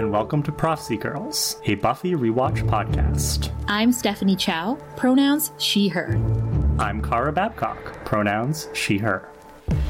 and welcome to Prophecy Girls, a Buffy rewatch podcast. I'm Stephanie Chow, pronouns she, her. I'm Kara Babcock, pronouns she, her.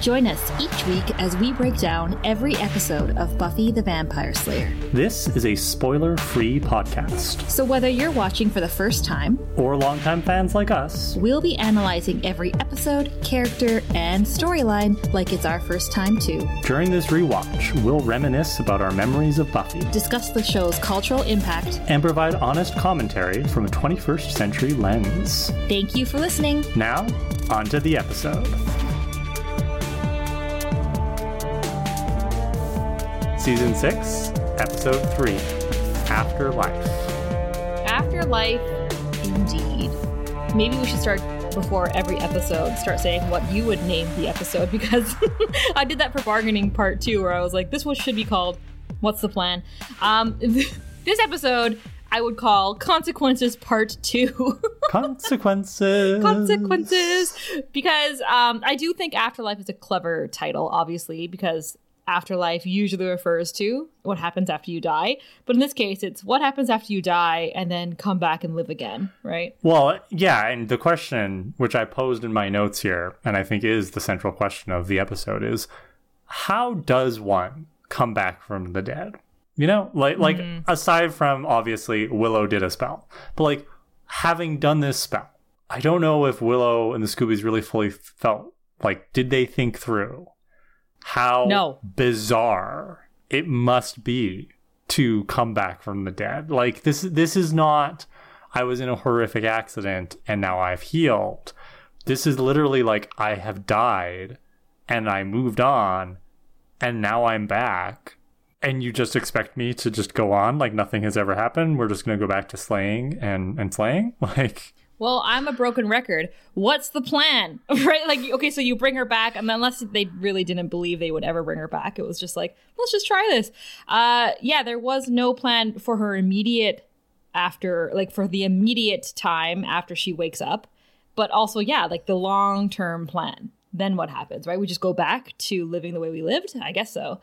Join us each week as we break down every episode of Buffy the Vampire Slayer. This is a spoiler free podcast. So, whether you're watching for the first time or longtime fans like us, we'll be analyzing every episode, character, and storyline like it's our first time, too. During this rewatch, we'll reminisce about our memories of Buffy, discuss the show's cultural impact, and provide honest commentary from a 21st century lens. Thank you for listening. Now, on to the episode. Season 6, Episode 3 Afterlife. Afterlife, indeed. Maybe we should start before every episode, start saying what you would name the episode because I did that for bargaining part two, where I was like, this one should be called What's the Plan? Um, this episode I would call Consequences Part 2. Consequences. Consequences. Because um, I do think Afterlife is a clever title, obviously, because afterlife usually refers to what happens after you die. But in this case, it's what happens after you die and then come back and live again, right? Well, yeah. And the question, which I posed in my notes here, and I think is the central question of the episode, is how does one come back from the dead? You know, like like mm-hmm. aside from obviously Willow did a spell, but like having done this spell, I don't know if Willow and the Scoobies really fully felt like did they think through how no. bizarre it must be to come back from the dead. Like this this is not I was in a horrific accident and now I've healed. This is literally like I have died and I moved on and now I'm back. And you just expect me to just go on like nothing has ever happened. We're just gonna go back to slaying and, and slaying? Like well, I'm a broken record. What's the plan? right? Like, okay, so you bring her back, and unless they really didn't believe they would ever bring her back, it was just like, let's just try this. Uh, yeah, there was no plan for her immediate after, like, for the immediate time after she wakes up, but also, yeah, like the long term plan. Then what happens, right? We just go back to living the way we lived? I guess so.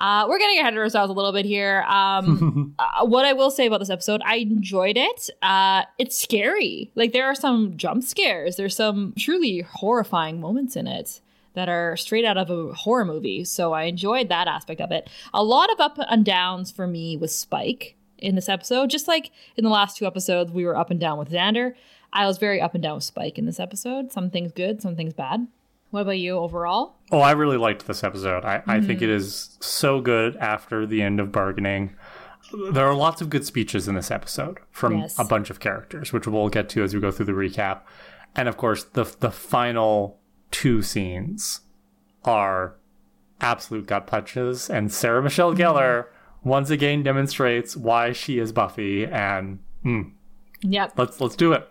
Uh, we're getting ahead of ourselves a little bit here. Um, uh, what I will say about this episode, I enjoyed it. Uh, it's scary. Like there are some jump scares. There's some truly horrifying moments in it that are straight out of a horror movie. So I enjoyed that aspect of it. A lot of up and downs for me with Spike in this episode. Just like in the last two episodes, we were up and down with Xander. I was very up and down with Spike in this episode. Some things good, some things bad. What about you overall? Oh, I really liked this episode. I, mm-hmm. I think mm-hmm. it is so good after the end of bargaining. There are lots of good speeches in this episode from yes. a bunch of characters, which we'll get to as we go through the recap. And of course, the the final two scenes are absolute gut punches. And Sarah Michelle mm-hmm. Gellar mm-hmm. once again demonstrates why she is Buffy. And mm, yep, let's let's do it.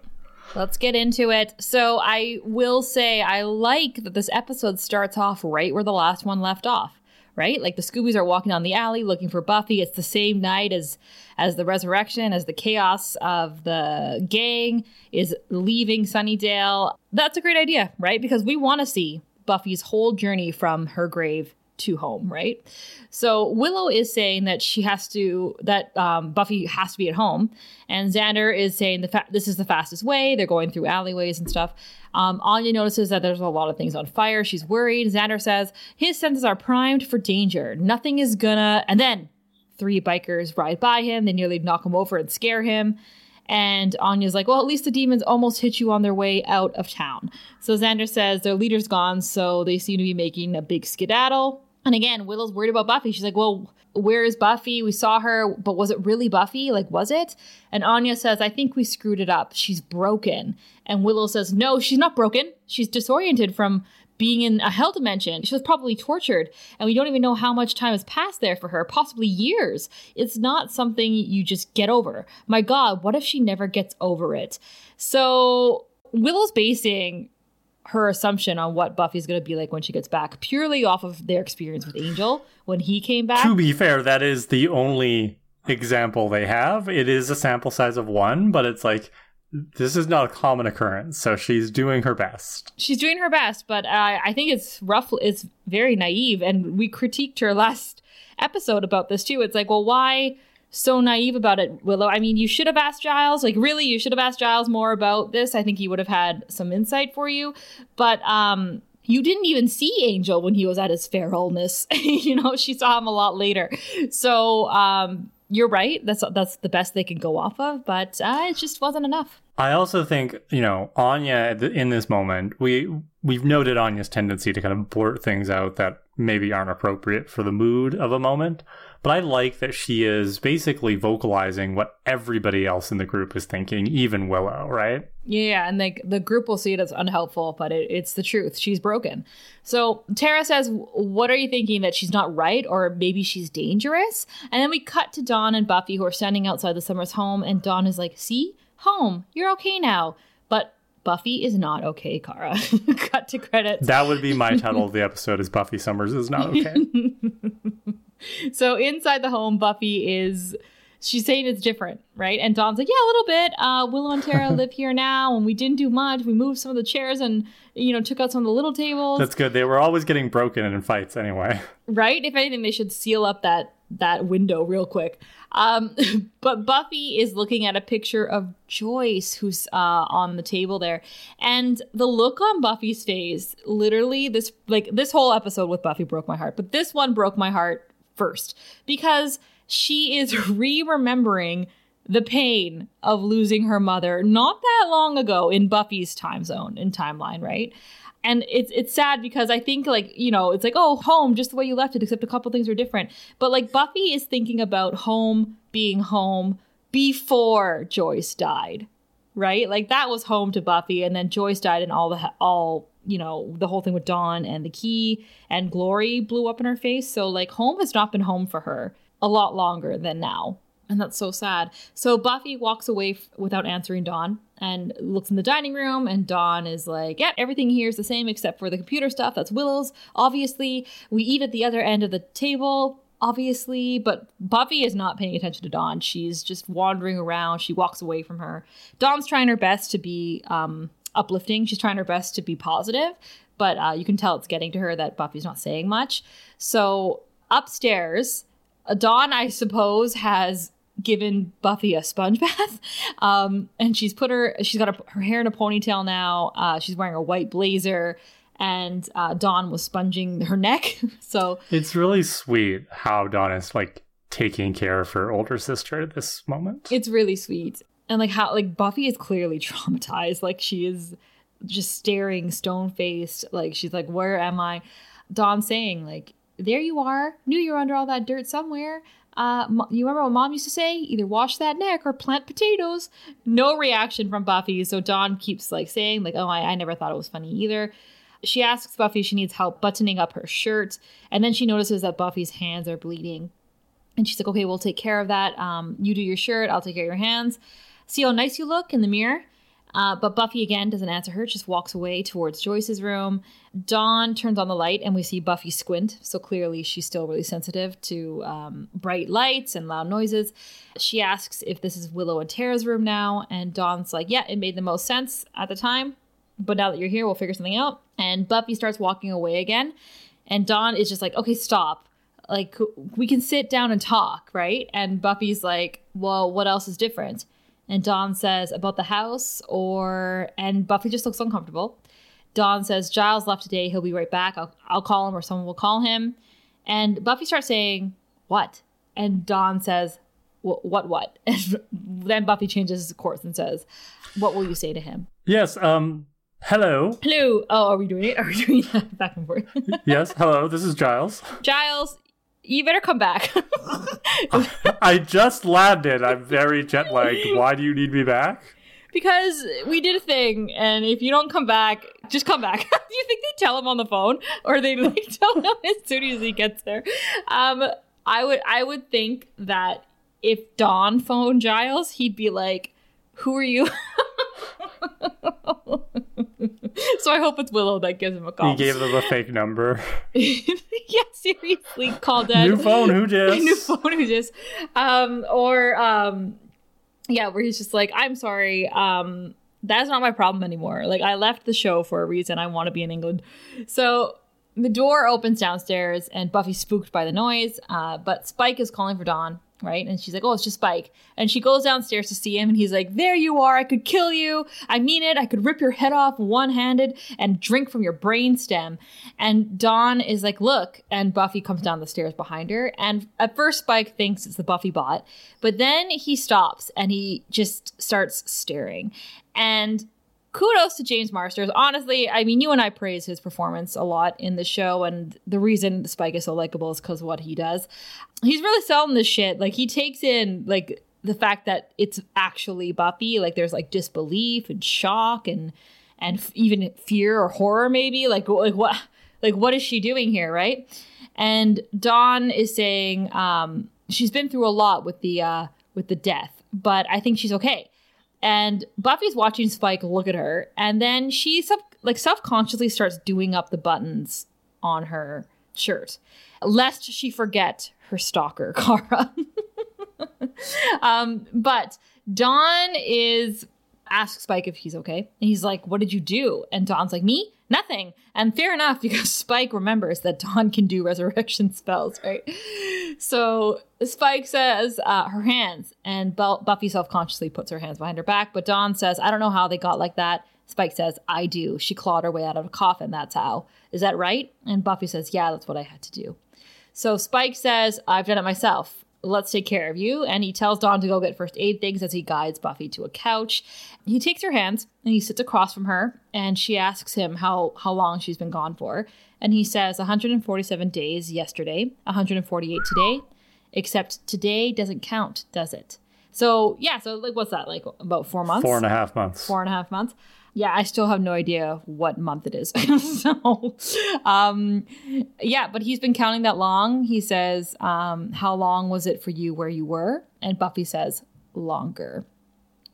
Let's get into it. So, I will say I like that this episode starts off right where the last one left off, right? Like the Scoobies are walking down the alley looking for Buffy. It's the same night as as the resurrection, as the chaos of the gang is leaving Sunnydale. That's a great idea, right? Because we want to see Buffy's whole journey from her grave to home, right? So Willow is saying that she has to that um, Buffy has to be at home, and Xander is saying the fa- this is the fastest way. They're going through alleyways and stuff. Um, Anya notices that there's a lot of things on fire. She's worried. Xander says his senses are primed for danger. Nothing is gonna. And then three bikers ride by him. They nearly knock him over and scare him. And Anya's like, well, at least the demons almost hit you on their way out of town. So Xander says their leader's gone, so they seem to be making a big skedaddle. And again, Willow's worried about Buffy. She's like, well, where is Buffy? We saw her, but was it really Buffy? Like, was it? And Anya says, I think we screwed it up. She's broken. And Willow says, no, she's not broken. She's disoriented from being in a hell dimension. She was probably tortured, and we don't even know how much time has passed there for her, possibly years. It's not something you just get over. My God, what if she never gets over it? So Willow's basing her assumption on what Buffy's going to be like when she gets back, purely off of their experience with Angel when he came back. To be fair, that is the only example they have. It is a sample size of one, but it's like this is not a common occurrence. So she's doing her best. She's doing her best, but uh, I think it's rough. It's very naive, and we critiqued her last episode about this too. It's like, well, why so naive about it, Willow. I mean, you should have asked Giles. Like, really, you should have asked Giles more about this. I think he would have had some insight for you. But um, you didn't even see Angel when he was at his feralness. you know, she saw him a lot later. So um, you're right. That's that's the best they can go off of. But uh, it just wasn't enough. I also think you know Anya in this moment we we've noted Anya's tendency to kind of blurt things out that maybe aren't appropriate for the mood of a moment. But I like that she is basically vocalizing what everybody else in the group is thinking, even Willow, right? Yeah, and like the group will see it as unhelpful, but it, it's the truth. She's broken. So Tara says, "What are you thinking that she's not right, or maybe she's dangerous?" And then we cut to Dawn and Buffy who are standing outside the Summers' home, and Dawn is like, "See, home, you're okay now." But Buffy is not okay, Kara. Cut to credits. That would be my title of the episode: is Buffy Summers is not okay. so inside the home, Buffy is she's saying it's different, right? And Dawn's like, yeah, a little bit. Uh, Willow and Tara live here now, and we didn't do much. We moved some of the chairs and you know took out some of the little tables. That's good. They were always getting broken in fights anyway. Right. If anything, they should seal up that that window real quick. Um, but Buffy is looking at a picture of Joyce, who's uh, on the table there, and the look on Buffy's face, literally, this like this whole episode with Buffy broke my heart, but this one broke my heart first because she is re remembering the pain of losing her mother not that long ago in Buffy's time zone and timeline, right? And it's it's sad because I think like, you know, it's like, oh, home just the way you left it, except a couple things are different. But like Buffy is thinking about home being home before Joyce died. Right? Like that was home to Buffy and then Joyce died and all the all you know, the whole thing with Dawn and the key and Glory blew up in her face. So, like, home has not been home for her a lot longer than now. And that's so sad. So, Buffy walks away f- without answering Dawn and looks in the dining room. And Dawn is like, Yeah, everything here is the same except for the computer stuff. That's Willow's. Obviously, we eat at the other end of the table obviously, but Buffy is not paying attention to Dawn. She's just wandering around. She walks away from her. Dawn's trying her best to be um, uplifting. She's trying her best to be positive, but uh, you can tell it's getting to her that Buffy's not saying much. So upstairs, Dawn, I suppose, has given Buffy a sponge bath, um, and she's put her. She's got a, her hair in a ponytail now. Uh, she's wearing a white blazer. And uh, Dawn was sponging her neck. so it's really sweet how Dawn is like taking care of her older sister at this moment. It's really sweet and like how like Buffy is clearly traumatized. Like she is just staring stone faced. Like she's like, "Where am I?" Dawn saying like, "There you are. Knew you were under all that dirt somewhere." Uh, you remember what mom used to say? Either wash that neck or plant potatoes. No reaction from Buffy. So Dawn keeps like saying like, "Oh, I, I never thought it was funny either." She asks Buffy she needs help buttoning up her shirt, and then she notices that Buffy's hands are bleeding. And she's like, "Okay, we'll take care of that. Um, you do your shirt. I'll take care of your hands." See how nice you look in the mirror? Uh, but Buffy again doesn't answer her, just walks away towards Joyce's room. Dawn turns on the light and we see Buffy squint. So clearly she's still really sensitive to um, bright lights and loud noises. She asks if this is Willow and Tara's room now. And Dawn's like, yeah, it made the most sense at the time. But now that you're here, we'll figure something out. And Buffy starts walking away again. And Dawn is just like, okay, stop. Like, we can sit down and talk, right? And Buffy's like, well, what else is different? And Dawn says about the house, or and Buffy just looks uncomfortable. Dawn says Giles left today. He'll be right back. I'll I'll call him, or someone will call him. And Buffy starts saying what? And Dawn says what what? And then Buffy changes his course and says, "What will you say to him?" Yes. Um. Hello. Hello. Oh, are we doing it? Are we doing that back and forth? yes. Hello. This is Giles. Giles, you better come back. I just landed. I'm very jet lagged. Why do you need me back? Because we did a thing, and if you don't come back, just come back. do you think they tell him on the phone, or they like tell him as soon as he gets there? Um, I would, I would think that if Dawn phoned Giles, he'd be like, "Who are you?" so I hope it's Willow that gives him a call. He gave them a fake number. yeah, seriously, call dead. New phone, who just? New phone, who just? Um, or um, yeah, where he's just like, I'm sorry, um, that's not my problem anymore. Like I left the show for a reason. I want to be in England. So the door opens downstairs, and Buffy's spooked by the noise. Uh, but Spike is calling for Dawn, right? And she's like, oh, it's just Spike. And she goes downstairs to see him, and he's like, there you are. I could kill you. I mean it. I could rip your head off one handed and drink from your brain stem. And Dawn is like, look. And Buffy comes down the stairs behind her. And at first, Spike thinks it's the Buffy bot, but then he stops and he just starts staring. And kudos to James Marsters. Honestly, I mean, you and I praise his performance a lot in the show, and the reason Spike is so likable is because of what he does. He's really selling this shit. Like he takes in like the fact that it's actually Buffy. Like there's like disbelief and shock and and f- even fear or horror, maybe. Like like what like what is she doing here, right? And Dawn is saying um, she's been through a lot with the uh, with the death, but I think she's okay and Buffy's watching Spike look at her, and then she sub- like self-consciously starts doing up the buttons on her shirt, lest she forget her stalker, Kara. um, but Dawn is asks Spike if he's okay. And he's like, What did you do? And Dawn's like, Me? Nothing. And fair enough, because Spike remembers that Dawn can do resurrection spells, right? So Spike says, uh, Her hands. And Buffy self consciously puts her hands behind her back. But Dawn says, I don't know how they got like that. Spike says, I do. She clawed her way out of a coffin. That's how. Is that right? And Buffy says, Yeah, that's what I had to do. So Spike says, I've done it myself let's take care of you. And he tells Dawn to go get first aid things as he guides Buffy to a couch. He takes her hands and he sits across from her and she asks him how, how long she's been gone for. And he says 147 days yesterday, 148 today, except today doesn't count, does it? So yeah, so like what's that like about four months? Four and a half months. Four and a half months. Yeah, I still have no idea what month it is. so, um, yeah, but he's been counting that long. He says, um, How long was it for you where you were? And Buffy says, Longer.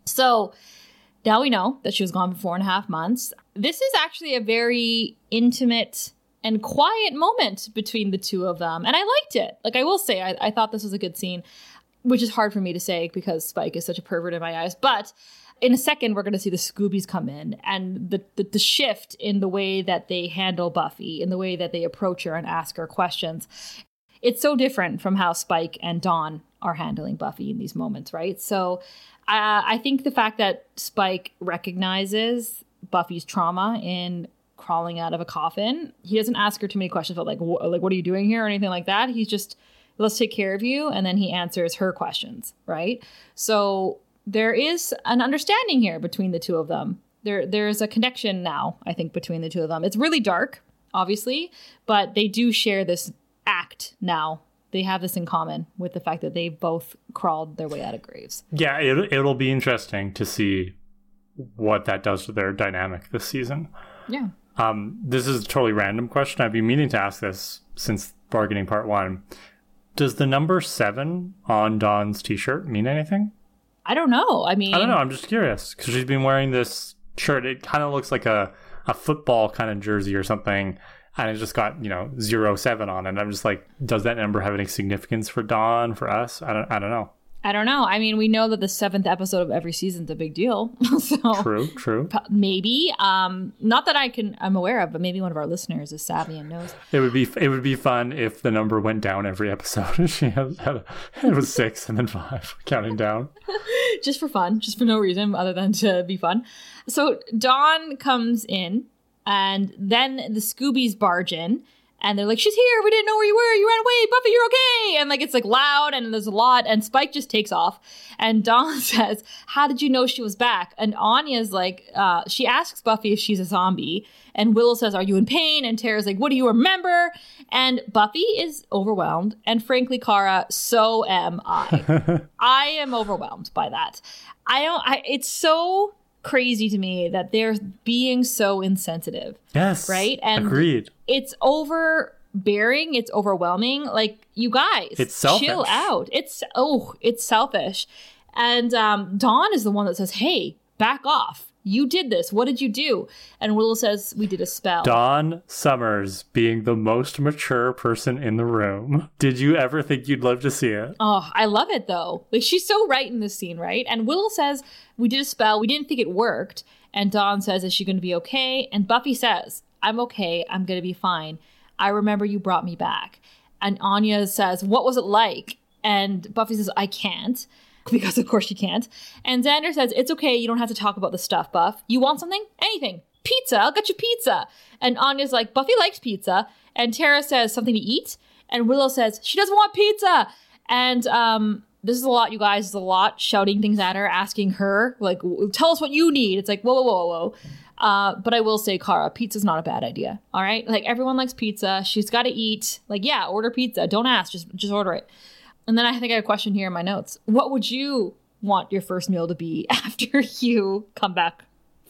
So now we know that she was gone for four and a half months. This is actually a very intimate and quiet moment between the two of them. And I liked it. Like, I will say, I, I thought this was a good scene, which is hard for me to say because Spike is such a pervert in my eyes. But in a second we're going to see the scoobies come in and the, the, the shift in the way that they handle buffy in the way that they approach her and ask her questions. It's so different from how spike and dawn are handling buffy in these moments right? So uh, i think the fact that spike recognizes buffy's trauma in crawling out of a coffin he doesn't ask her too many questions about like wh- like what are you doing here? or anything like that. He's just let's take care of you and then he answers her questions right? So there is an understanding here between the two of them. There there's a connection now, I think, between the two of them. It's really dark, obviously, but they do share this act now. They have this in common with the fact that they both crawled their way out of graves. Yeah, it, it'll be interesting to see what that does to their dynamic this season. Yeah. Um, this is a totally random question. I've been meaning to ask this since bargaining part one. Does the number seven on Dawn's t-shirt mean anything? I don't know. I mean, I don't know. I'm just curious because she's been wearing this shirt. It kind of looks like a, a football kind of jersey or something. And it just got, you know, zero seven on it. And I'm just like, does that number have any significance for Dawn, for us? I don't, I don't know. I don't know. I mean, we know that the seventh episode of every season is a big deal. so true, true. Maybe, um, not that I can, I'm aware of, but maybe one of our listeners is savvy and knows. It would be, it would be fun if the number went down every episode. she had, had a, it was six and then five, counting down. just for fun, just for no reason other than to be fun. So Dawn comes in, and then the Scoobies barge in and they're like, "She's here. We didn't know where you were. You ran away, Buffy. You're okay." And like it's like loud, and there's a lot, and Spike just takes off. And Dawn says, "How did you know she was back?" And Anya's like, uh, she asks Buffy if she's a zombie, and Willow says, "Are you in pain?" And Tara's like, "What do you remember?" And Buffy is overwhelmed, and frankly, Kara, so am I. I am overwhelmed by that. I don't. I. It's so crazy to me that they're being so insensitive. Yes. Right? And agreed. It's overbearing, it's overwhelming. Like, you guys, it's selfish. chill out. It's oh, it's selfish. And um, Dawn is the one that says, Hey, back off. You did this. What did you do? And Willow says, We did a spell. Dawn Summers being the most mature person in the room. Did you ever think you'd live to see it? Oh, I love it though. Like she's so right in this scene, right? And Willow says, We did a spell. We didn't think it worked. And Dawn says, Is she going to be okay? And Buffy says, I'm okay. I'm going to be fine. I remember you brought me back. And Anya says, What was it like? And Buffy says, I can't. Because of course she can't. And Xander says, It's okay, you don't have to talk about the stuff, Buff. You want something? Anything. Pizza, I'll get you pizza. And Anya's like, Buffy likes pizza. And Tara says something to eat. And Willow says, She doesn't want pizza. And um, this is a lot, you guys. This is a lot shouting things at her, asking her, like, tell us what you need. It's like, whoa, whoa, whoa, whoa. Uh, but I will say, Kara, pizza's not a bad idea. All right, like everyone likes pizza. She's got to eat. Like, yeah, order pizza. Don't ask. Just just order it. And then I think I have a question here in my notes. What would you want your first meal to be after you come back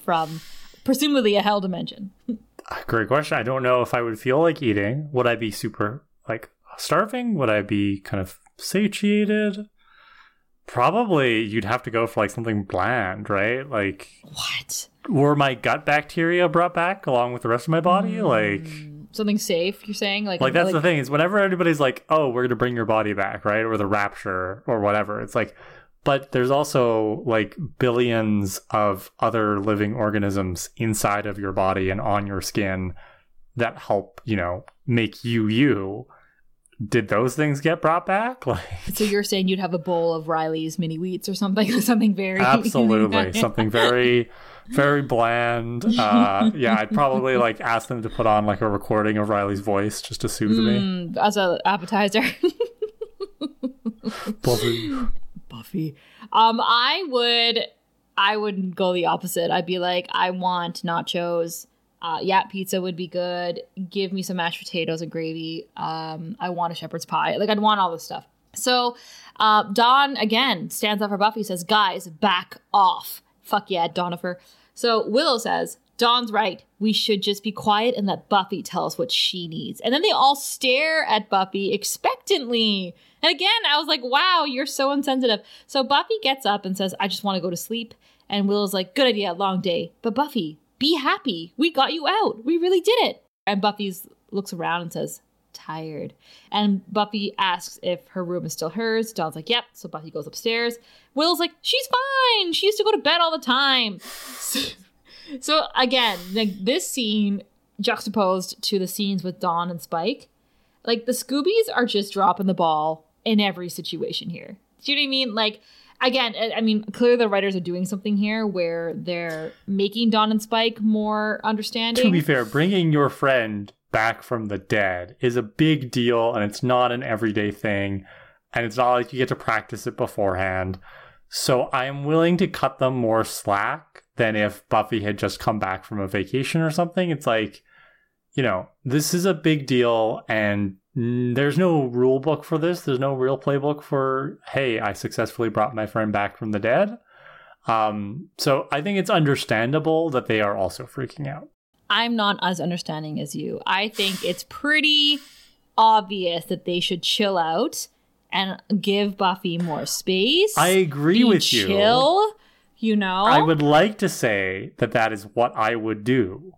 from presumably a hell dimension? Great question. I don't know if I would feel like eating. Would I be super like starving? Would I be kind of satiated? Probably you'd have to go for like something bland, right? Like what? Were my gut bacteria brought back along with the rest of my body? Mm, like something safe? You're saying like like that's like, the thing is whenever anybody's like, oh, we're gonna bring your body back, right, or the rapture or whatever, it's like, but there's also like billions of other living organisms inside of your body and on your skin that help you know make you you did those things get brought back? Like, so you're saying you'd have a bowl of Riley's mini wheats or something, something very absolutely something very, very bland. Uh, yeah, I'd probably like ask them to put on like a recording of Riley's voice just to soothe mm, me as an appetizer. Buffy, Buffy. Um, I would, I would go the opposite. I'd be like, I want nachos uh, yeah, pizza would be good. Give me some mashed potatoes and gravy. Um, I want a shepherd's pie. Like I'd want all this stuff. So uh, Dawn again stands up for Buffy. Says, "Guys, back off." Fuck yeah, Donifer. So Willow says, Dawn's right. We should just be quiet and let Buffy tell us what she needs. And then they all stare at Buffy expectantly. And again, I was like, wow, you're so insensitive. So Buffy gets up and says, I just want to go to sleep. And Willow's like, good idea, long day. But Buffy, be happy. We got you out. We really did it. And Buffy's looks around and says, tired. And Buffy asks if her room is still hers. Dawn's like, yep. So Buffy goes upstairs. Will's like, she's fine. She used to go to bed all the time. so again, like this scene juxtaposed to the scenes with Dawn and Spike, like the Scoobies are just dropping the ball in every situation here. Do you know what I mean? Like again, I mean, clearly the writers are doing something here where they're making Dawn and Spike more understanding. To be fair, bringing your friend back from the dead is a big deal and it's not an everyday thing. And it's not like you get to practice it beforehand. So I am willing to cut them more slack than if Buffy had just come back from a vacation or something. It's like, you know, this is a big deal and there's no rule book for this. There's no real playbook for, hey, I successfully brought my friend back from the dead. Um, so I think it's understandable that they are also freaking out. I'm not as understanding as you. I think it's pretty obvious that they should chill out and give Buffy more space. I agree with chill, you. Chill, you know. I would like to say that that is what I would do,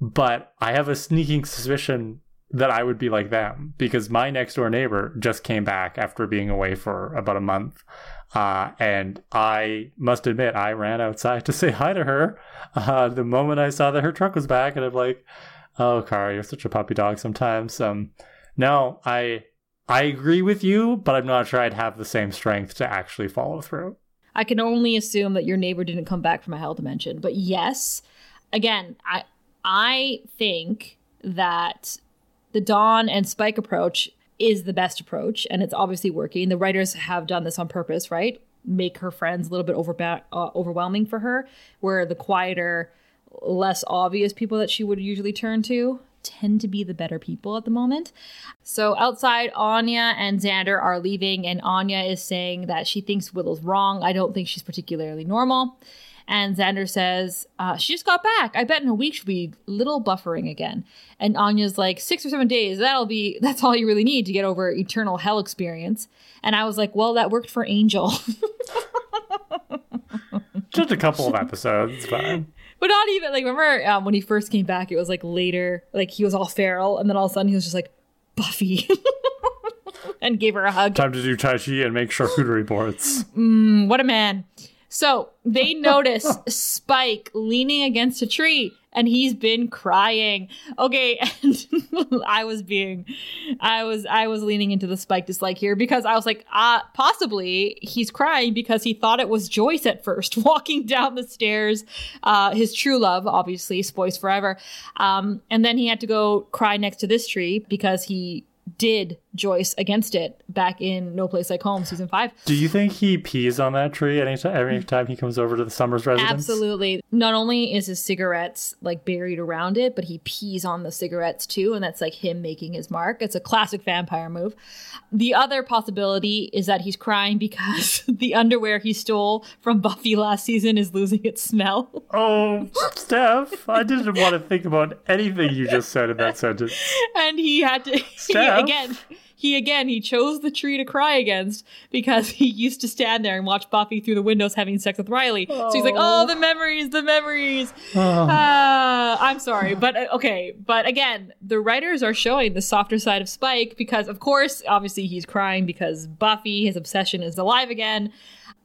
but I have a sneaking suspicion that I would be like them because my next door neighbor just came back after being away for about a month. Uh, and I must admit, I ran outside to say hi to her uh, the moment I saw that her truck was back. And I'm like, oh, Kara, you're such a puppy dog sometimes. Um, no, I. I agree with you, but I'm not sure I'd have the same strength to actually follow through. I can only assume that your neighbor didn't come back from a hell dimension. But yes, again, I I think that the Dawn and Spike approach is the best approach, and it's obviously working. The writers have done this on purpose, right? Make her friends a little bit overba- uh, overwhelming for her, where the quieter, less obvious people that she would usually turn to tend to be the better people at the moment. So outside, Anya and Xander are leaving, and Anya is saying that she thinks Willow's wrong. I don't think she's particularly normal. And Xander says, uh, She just got back. I bet in a week she'll be little buffering again. And Anya's like, Six or seven days. That'll be, that's all you really need to get over eternal hell experience. And I was like, Well, that worked for Angel. just a couple of episodes. Fine. But not even, like, remember um, when he first came back, it was like later, like he was all feral. And then all of a sudden he was just like, Buffy. and gave her a hug. Time to do Tai Chi and make charcuterie boards. Mm, what a man. So they notice Spike leaning against a tree and he's been crying. Okay, and I was being I was I was leaning into the Spike dislike here because I was like, uh, possibly he's crying because he thought it was Joyce at first, walking down the stairs. Uh, his true love, obviously, Spoice forever. Um, and then he had to go cry next to this tree because he did Joyce against it back in No Place Like Home season five. Do you think he pees on that tree anytime every time he comes over to the Summers residence? Absolutely. Not only is his cigarettes like buried around it, but he pees on the cigarettes too, and that's like him making his mark. It's a classic vampire move. The other possibility is that he's crying because the underwear he stole from Buffy last season is losing its smell. Oh, Steph, I didn't want to think about anything you just said in that sentence. And he had to Steph? again he again he chose the tree to cry against because he used to stand there and watch Buffy through the windows having sex with Riley. Oh. So he's like, "Oh, the memories, the memories." Oh. Uh, I'm sorry, but uh, okay, but again, the writers are showing the softer side of Spike because, of course, obviously he's crying because Buffy, his obsession, is alive again.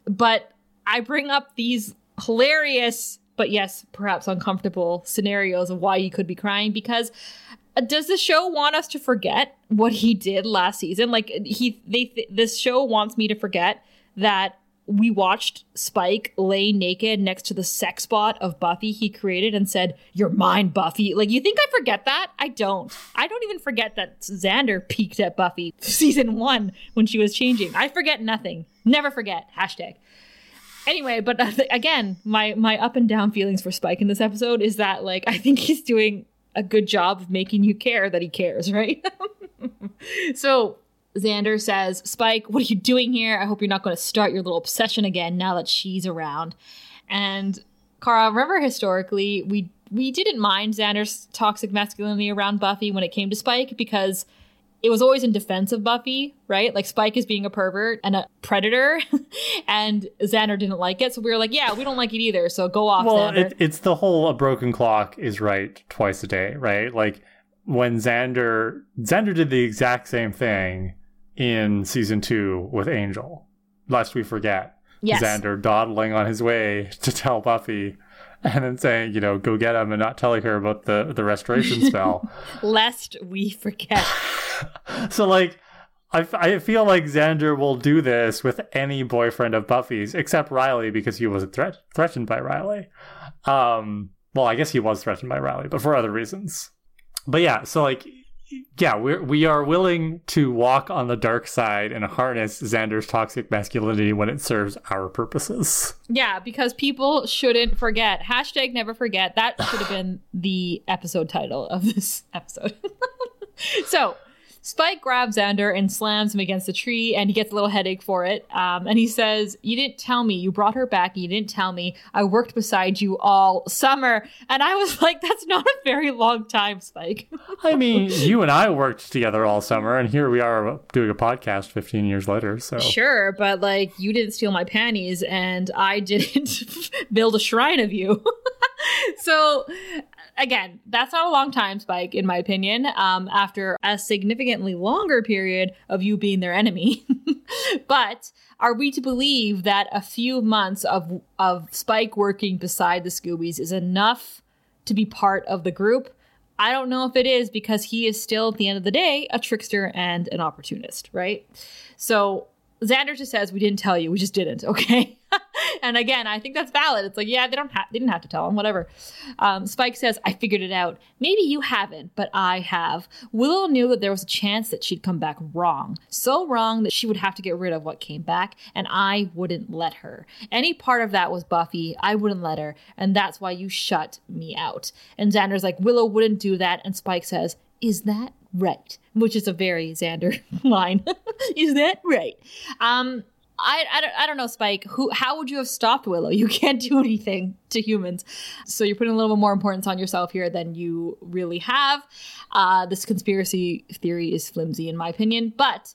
But I bring up these hilarious, but yes, perhaps uncomfortable scenarios of why he could be crying because does the show want us to forget what he did last season? Like he, they, th- this show wants me to forget that we watched Spike lay naked next to the sex bot of Buffy he created and said, You're mine, Buffy. Like, you think I forget that? I don't. I don't even forget that Xander peeked at Buffy season one when she was changing. I forget nothing. Never forget. Hashtag. Anyway, but uh, again, my my up and down feelings for Spike in this episode is that like I think he's doing a good job of making you care that he cares, right? so Xander says, Spike, what are you doing here? I hope you're not going to start your little obsession again now that she's around. And Kara, remember historically, we we didn't mind Xander's toxic masculinity around Buffy when it came to Spike because it was always in defense of Buffy, right? Like Spike is being a pervert and a predator, and Xander didn't like it. So we were like, yeah, we don't like it either. So go off. Well, it, it's the whole a broken clock is right twice a day, right? Like when Xander Xander did the exact same thing in season two with Angel. Lest we forget, yes. Xander dawdling on his way to tell Buffy and then saying, you know, go get him and not telling her about the the restoration spell. Lest we forget. so like I, I feel like Xander will do this with any boyfriend of Buffy's except Riley because he was threat- threatened by Riley. Um, well, I guess he was threatened by Riley, but for other reasons. But yeah, so like yeah, we're we are willing to walk on the dark side and harness Xander's toxic masculinity when it serves our purposes. Yeah, because people shouldn't forget. Hashtag never forget. That should have been the episode title of this episode. so Spike grabs Xander and slams him against the tree, and he gets a little headache for it. Um, and he says, You didn't tell me. You brought her back. You didn't tell me. I worked beside you all summer. And I was like, That's not a very long time, Spike. I mean, you and I worked together all summer, and here we are doing a podcast 15 years later. So Sure, but like, you didn't steal my panties, and I didn't build a shrine of you. so again, that's not a long time, Spike, in my opinion, um, after a significantly longer period of you being their enemy. but are we to believe that a few months of, of Spike working beside the Scoobies is enough to be part of the group? I don't know if it is because he is still, at the end of the day, a trickster and an opportunist, right? So Xander just says, We didn't tell you, we just didn't, okay? and again, I think that's valid. It's like, yeah, they don't have, they didn't have to tell him, whatever. Um, Spike says, I figured it out. Maybe you haven't, but I have. Willow knew that there was a chance that she'd come back wrong. So wrong that she would have to get rid of what came back, and I wouldn't let her. Any part of that was Buffy. I wouldn't let her, and that's why you shut me out. And Xander's like, Willow wouldn't do that, and Spike says, Is that right? Which is a very Xander line. is that right? Um, I, I, don't, I don't know, Spike. Who? How would you have stopped Willow? You can't do anything to humans. So you're putting a little bit more importance on yourself here than you really have. Uh, this conspiracy theory is flimsy, in my opinion. But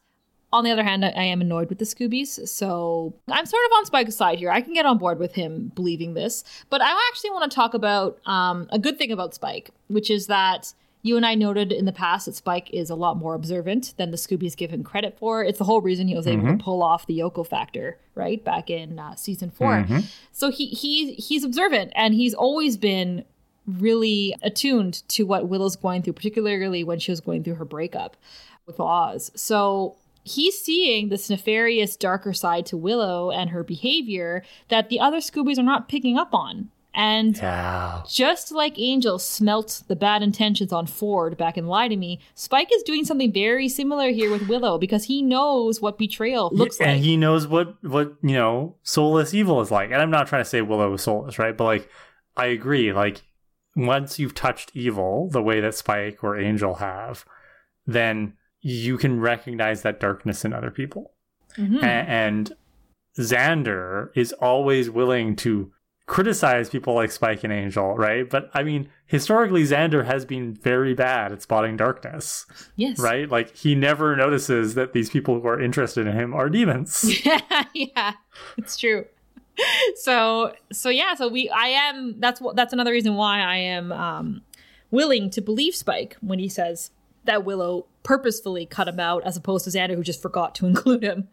on the other hand, I, I am annoyed with the Scoobies. So I'm sort of on Spike's side here. I can get on board with him believing this. But I actually want to talk about um, a good thing about Spike, which is that You and I noted in the past that Spike is a lot more observant than the Scoobies give him credit for. It's the whole reason he was able mm-hmm. to pull off the Yoko factor, right? Back in uh, season 4 mm-hmm. So he he he's observant and he's always been really attuned to what Willow's going through, particularly when she was going through her breakup with Oz. So he's seeing this nefarious, darker side to Willow and her behavior that the other Scoobies are not picking up on. And yeah. just like Angel smelt the bad intentions on Ford back in Lie to Me, Spike is doing something very similar here with Willow because he knows what betrayal looks and like. And he knows what, what, you know, soulless evil is like. And I'm not trying to say Willow is soulless, right? But like, I agree. Like, once you've touched evil the way that Spike or Angel have, then you can recognize that darkness in other people. Mm-hmm. A- and Xander is always willing to criticize people like Spike and Angel, right? But I mean, historically, Xander has been very bad at spotting darkness. Yes. Right? Like, he never notices that these people who are interested in him are demons. Yeah, yeah, it's true. So, so yeah, so we, I am, that's what, that's another reason why I am um, willing to believe Spike when he says that Willow purposefully cut him out as opposed to Xander who just forgot to include him.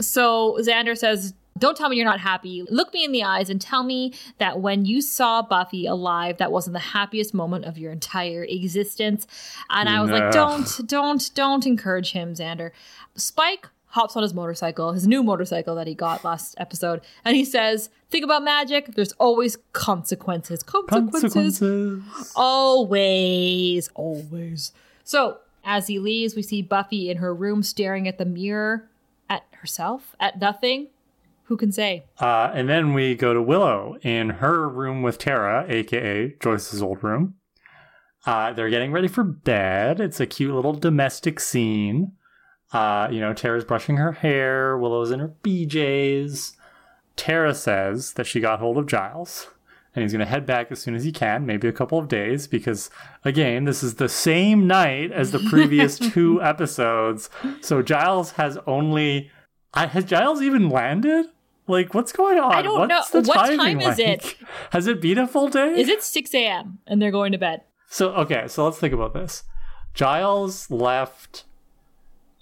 So Xander says, don't tell me you're not happy. Look me in the eyes and tell me that when you saw Buffy alive, that wasn't the happiest moment of your entire existence. And I was no. like, don't, don't, don't encourage him, Xander. Spike hops on his motorcycle, his new motorcycle that he got last episode, and he says, Think about magic, there's always consequences. Consequences. consequences. Always, always. So, as he leaves, we see Buffy in her room staring at the mirror at herself, at nothing. Who can say? Uh, and then we go to Willow in her room with Tara, aka Joyce's old room. Uh, they're getting ready for bed. It's a cute little domestic scene. Uh, you know, Tara's brushing her hair, Willow's in her BJs. Tara says that she got hold of Giles and he's going to head back as soon as he can, maybe a couple of days, because again, this is the same night as the previous two episodes. So Giles has only. Has Giles even landed? Like, what's going on? I don't what's know. what time like? is it? Has it been a full day? Is it 6 a.m. and they're going to bed? So, okay, so let's think about this. Giles left,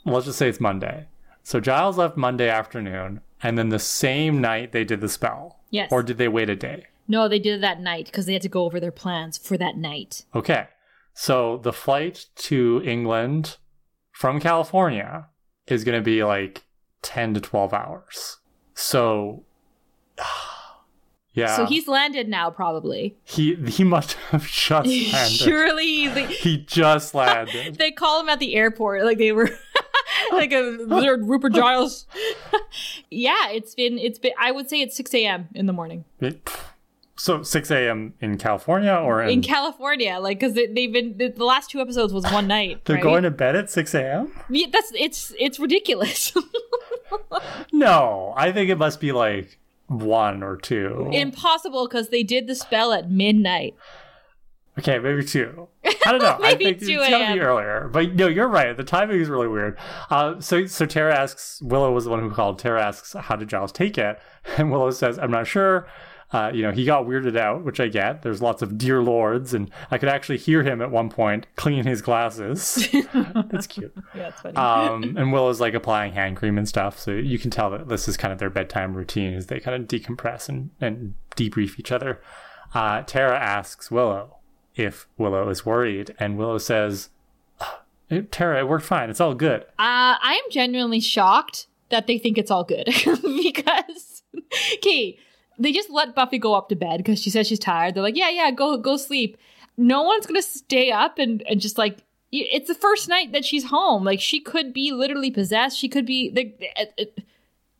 let's just say it's Monday. So Giles left Monday afternoon, and then the same night they did the spell. Yes. Or did they wait a day? No, they did it that night because they had to go over their plans for that night. Okay. So the flight to England from California is going to be like 10 to 12 hours. So yeah. So he's landed now probably. He he must have just landed. Surely they, he just landed. they call him at the airport like they were like a Rupert Giles. yeah, it's been it's been I would say it's 6 a.m. in the morning. It, so 6 a.m. in California or in, in California, like because they've been the, the, last two episodes was one night. They're right? going to bed at 6 a.m. Yeah, that's it's it's ridiculous. No, I think it must be like one or two. Impossible because they did the spell at midnight. Okay, maybe two. I don't know. I think it's gotta be earlier. But no, you're right. The timing is really weird. Uh, so so Tara asks Willow was the one who called. Tara asks how did Giles take it, and Willow says I'm not sure. Uh, you know, he got weirded out, which I get. There's lots of dear lords, and I could actually hear him at one point clean his glasses. That's cute. Yeah, it's funny. Um, and Willow's like applying hand cream and stuff, so you can tell that this is kind of their bedtime routine as they kind of decompress and, and debrief each other. Uh, Tara asks Willow if Willow is worried, and Willow says, oh, Tara, it worked fine. It's all good. Uh, I am genuinely shocked that they think it's all good because, okay, they just let Buffy go up to bed because she says she's tired. They're like, yeah, yeah, go go sleep. No one's gonna stay up and, and just like it's the first night that she's home. Like she could be literally possessed. She could be they,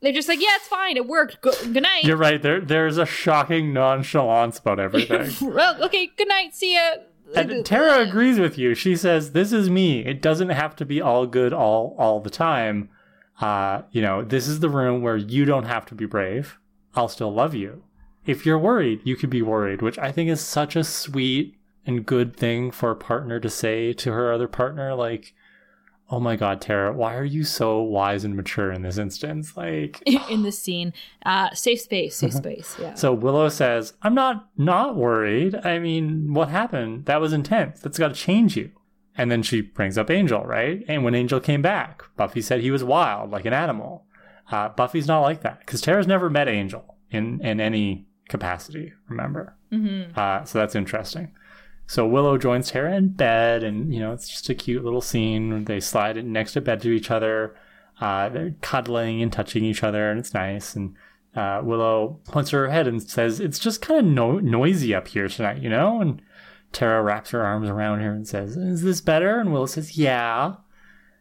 they're just like, yeah, it's fine. It worked. Go, good night. You're right. There there's a shocking nonchalance about everything. well, okay. Good night. See ya. And Tara agrees with you. She says, "This is me. It doesn't have to be all good all all the time. Uh, you know, this is the room where you don't have to be brave. I'll still love you. If you're worried, you could be worried, which I think is such a sweet and good thing for a partner to say to her other partner. Like, oh my God, Tara, why are you so wise and mature in this instance? Like, in this scene, uh, safe space, safe space. Yeah. So Willow says, I'm not not worried. I mean, what happened? That was intense. That's got to change you. And then she brings up Angel, right? And when Angel came back, Buffy said he was wild, like an animal. Uh, Buffy's not like that because Tara's never met Angel in in any capacity. Remember, mm-hmm. uh, so that's interesting. So Willow joins Tara in bed, and you know it's just a cute little scene. They slide next to bed to each other. Uh, they're cuddling and touching each other, and it's nice. And uh, Willow points her head and says, "It's just kind of no- noisy up here tonight, you know." And Tara wraps her arms around her and says, "Is this better?" And Willow says, "Yeah."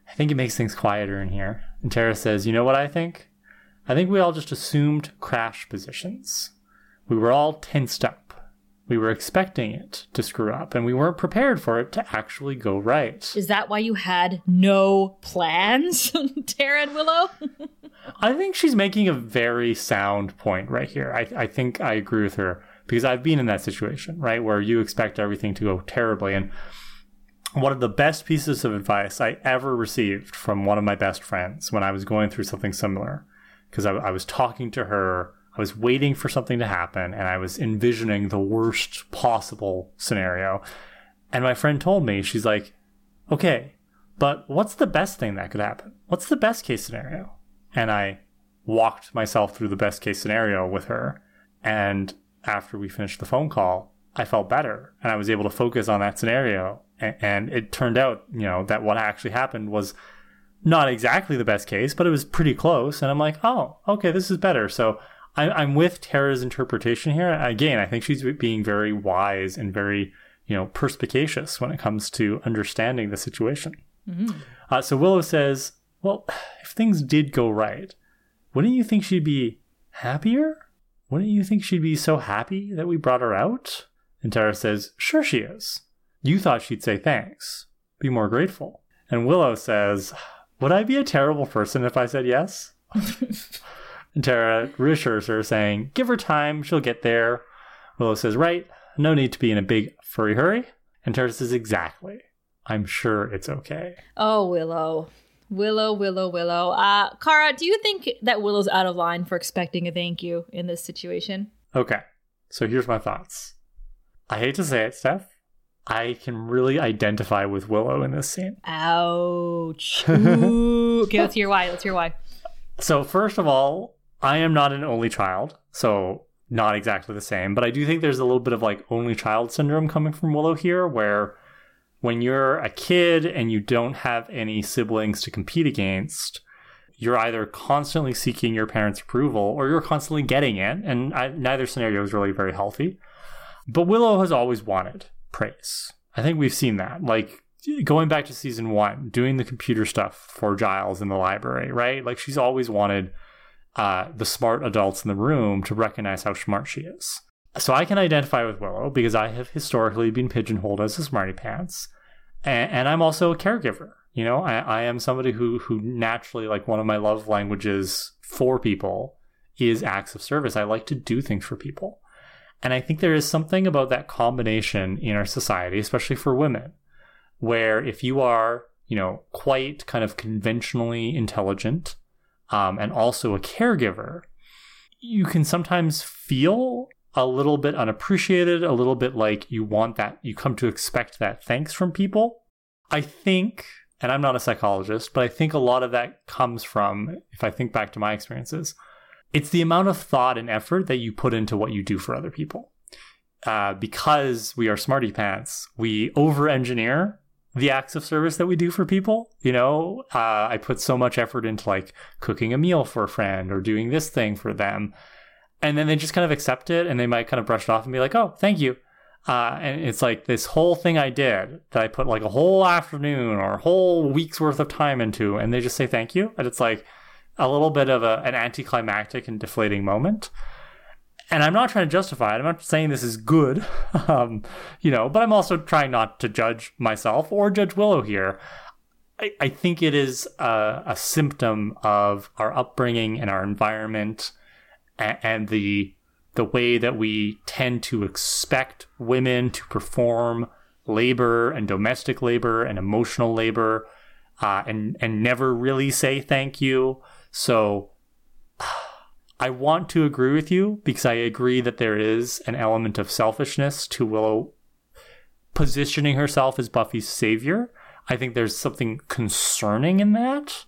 I think it makes things quieter in here. And Tara says, You know what I think? I think we all just assumed crash positions. We were all tensed up. We were expecting it to screw up, and we weren't prepared for it to actually go right. Is that why you had no plans, Tara and Willow? I think she's making a very sound point right here. I, I think I agree with her because I've been in that situation, right, where you expect everything to go terribly. And one of the best pieces of advice I ever received from one of my best friends when I was going through something similar, because I, I, was talking to her, I was waiting for something to happen, and I was envisioning the worst possible scenario. And my friend told me, she's like, okay, but what's the best thing that could happen? What's the best case scenario? And I walked myself through the best case scenario with her. And after we finished the phone call, I felt better and I was able to focus on that scenario. And, it turned out, you know, that what actually happened was not exactly the best case, but it was pretty close. And I'm like, oh, okay, this is better. So I'm with Tara's interpretation here. Again, I think she's being very wise and very, you know, perspicacious when it comes to understanding the situation. Mm-hmm. Uh, so Willow says, well, if things did go right, wouldn't you think she'd be happier? Wouldn't you think she'd be so happy that we brought her out? And Tara says, Sure she is. You thought she'd say thanks. Be more grateful. And Willow says, Would I be a terrible person if I said yes? and Tara reassures her, saying, Give her time, she'll get there. Willow says, Right, no need to be in a big furry hurry. And Tara says, Exactly. I'm sure it's okay. Oh, Willow. Willow, Willow, Willow. Uh, Kara, do you think that Willow's out of line for expecting a thank you in this situation? Okay. So here's my thoughts. I hate to say it, Steph. I can really identify with Willow in this scene. Ouch. okay, let's hear why. Let's hear why. So, first of all, I am not an only child, so not exactly the same, but I do think there's a little bit of like only child syndrome coming from Willow here, where when you're a kid and you don't have any siblings to compete against, you're either constantly seeking your parents' approval or you're constantly getting it, and I, neither scenario is really very healthy. But Willow has always wanted praise. I think we've seen that. Like going back to season one, doing the computer stuff for Giles in the library, right? Like she's always wanted uh, the smart adults in the room to recognize how smart she is. So I can identify with Willow because I have historically been pigeonholed as a smarty pants, and, and I'm also a caregiver. You know, I, I am somebody who who naturally like one of my love languages for people is acts of service. I like to do things for people. And I think there is something about that combination in our society, especially for women, where if you are, you know, quite kind of conventionally intelligent um, and also a caregiver, you can sometimes feel a little bit unappreciated, a little bit like you want that, you come to expect that thanks from people. I think, and I'm not a psychologist, but I think a lot of that comes from, if I think back to my experiences, it's the amount of thought and effort that you put into what you do for other people. Uh, because we are smarty pants, we over engineer the acts of service that we do for people. You know, uh, I put so much effort into like cooking a meal for a friend or doing this thing for them. And then they just kind of accept it and they might kind of brush it off and be like, oh, thank you. Uh, and it's like this whole thing I did that I put like a whole afternoon or a whole week's worth of time into, and they just say thank you. And it's like, a little bit of a, an anticlimactic and deflating moment. And I'm not trying to justify it. I'm not saying this is good, um, you know, but I'm also trying not to judge myself or judge Willow here. I, I think it is a, a, symptom of our upbringing and our environment and, and the the way that we tend to expect women to perform labor and domestic labor and emotional labor uh, and and never really say thank you. So I want to agree with you because I agree that there is an element of selfishness to Willow positioning herself as Buffy's savior. I think there's something concerning in that.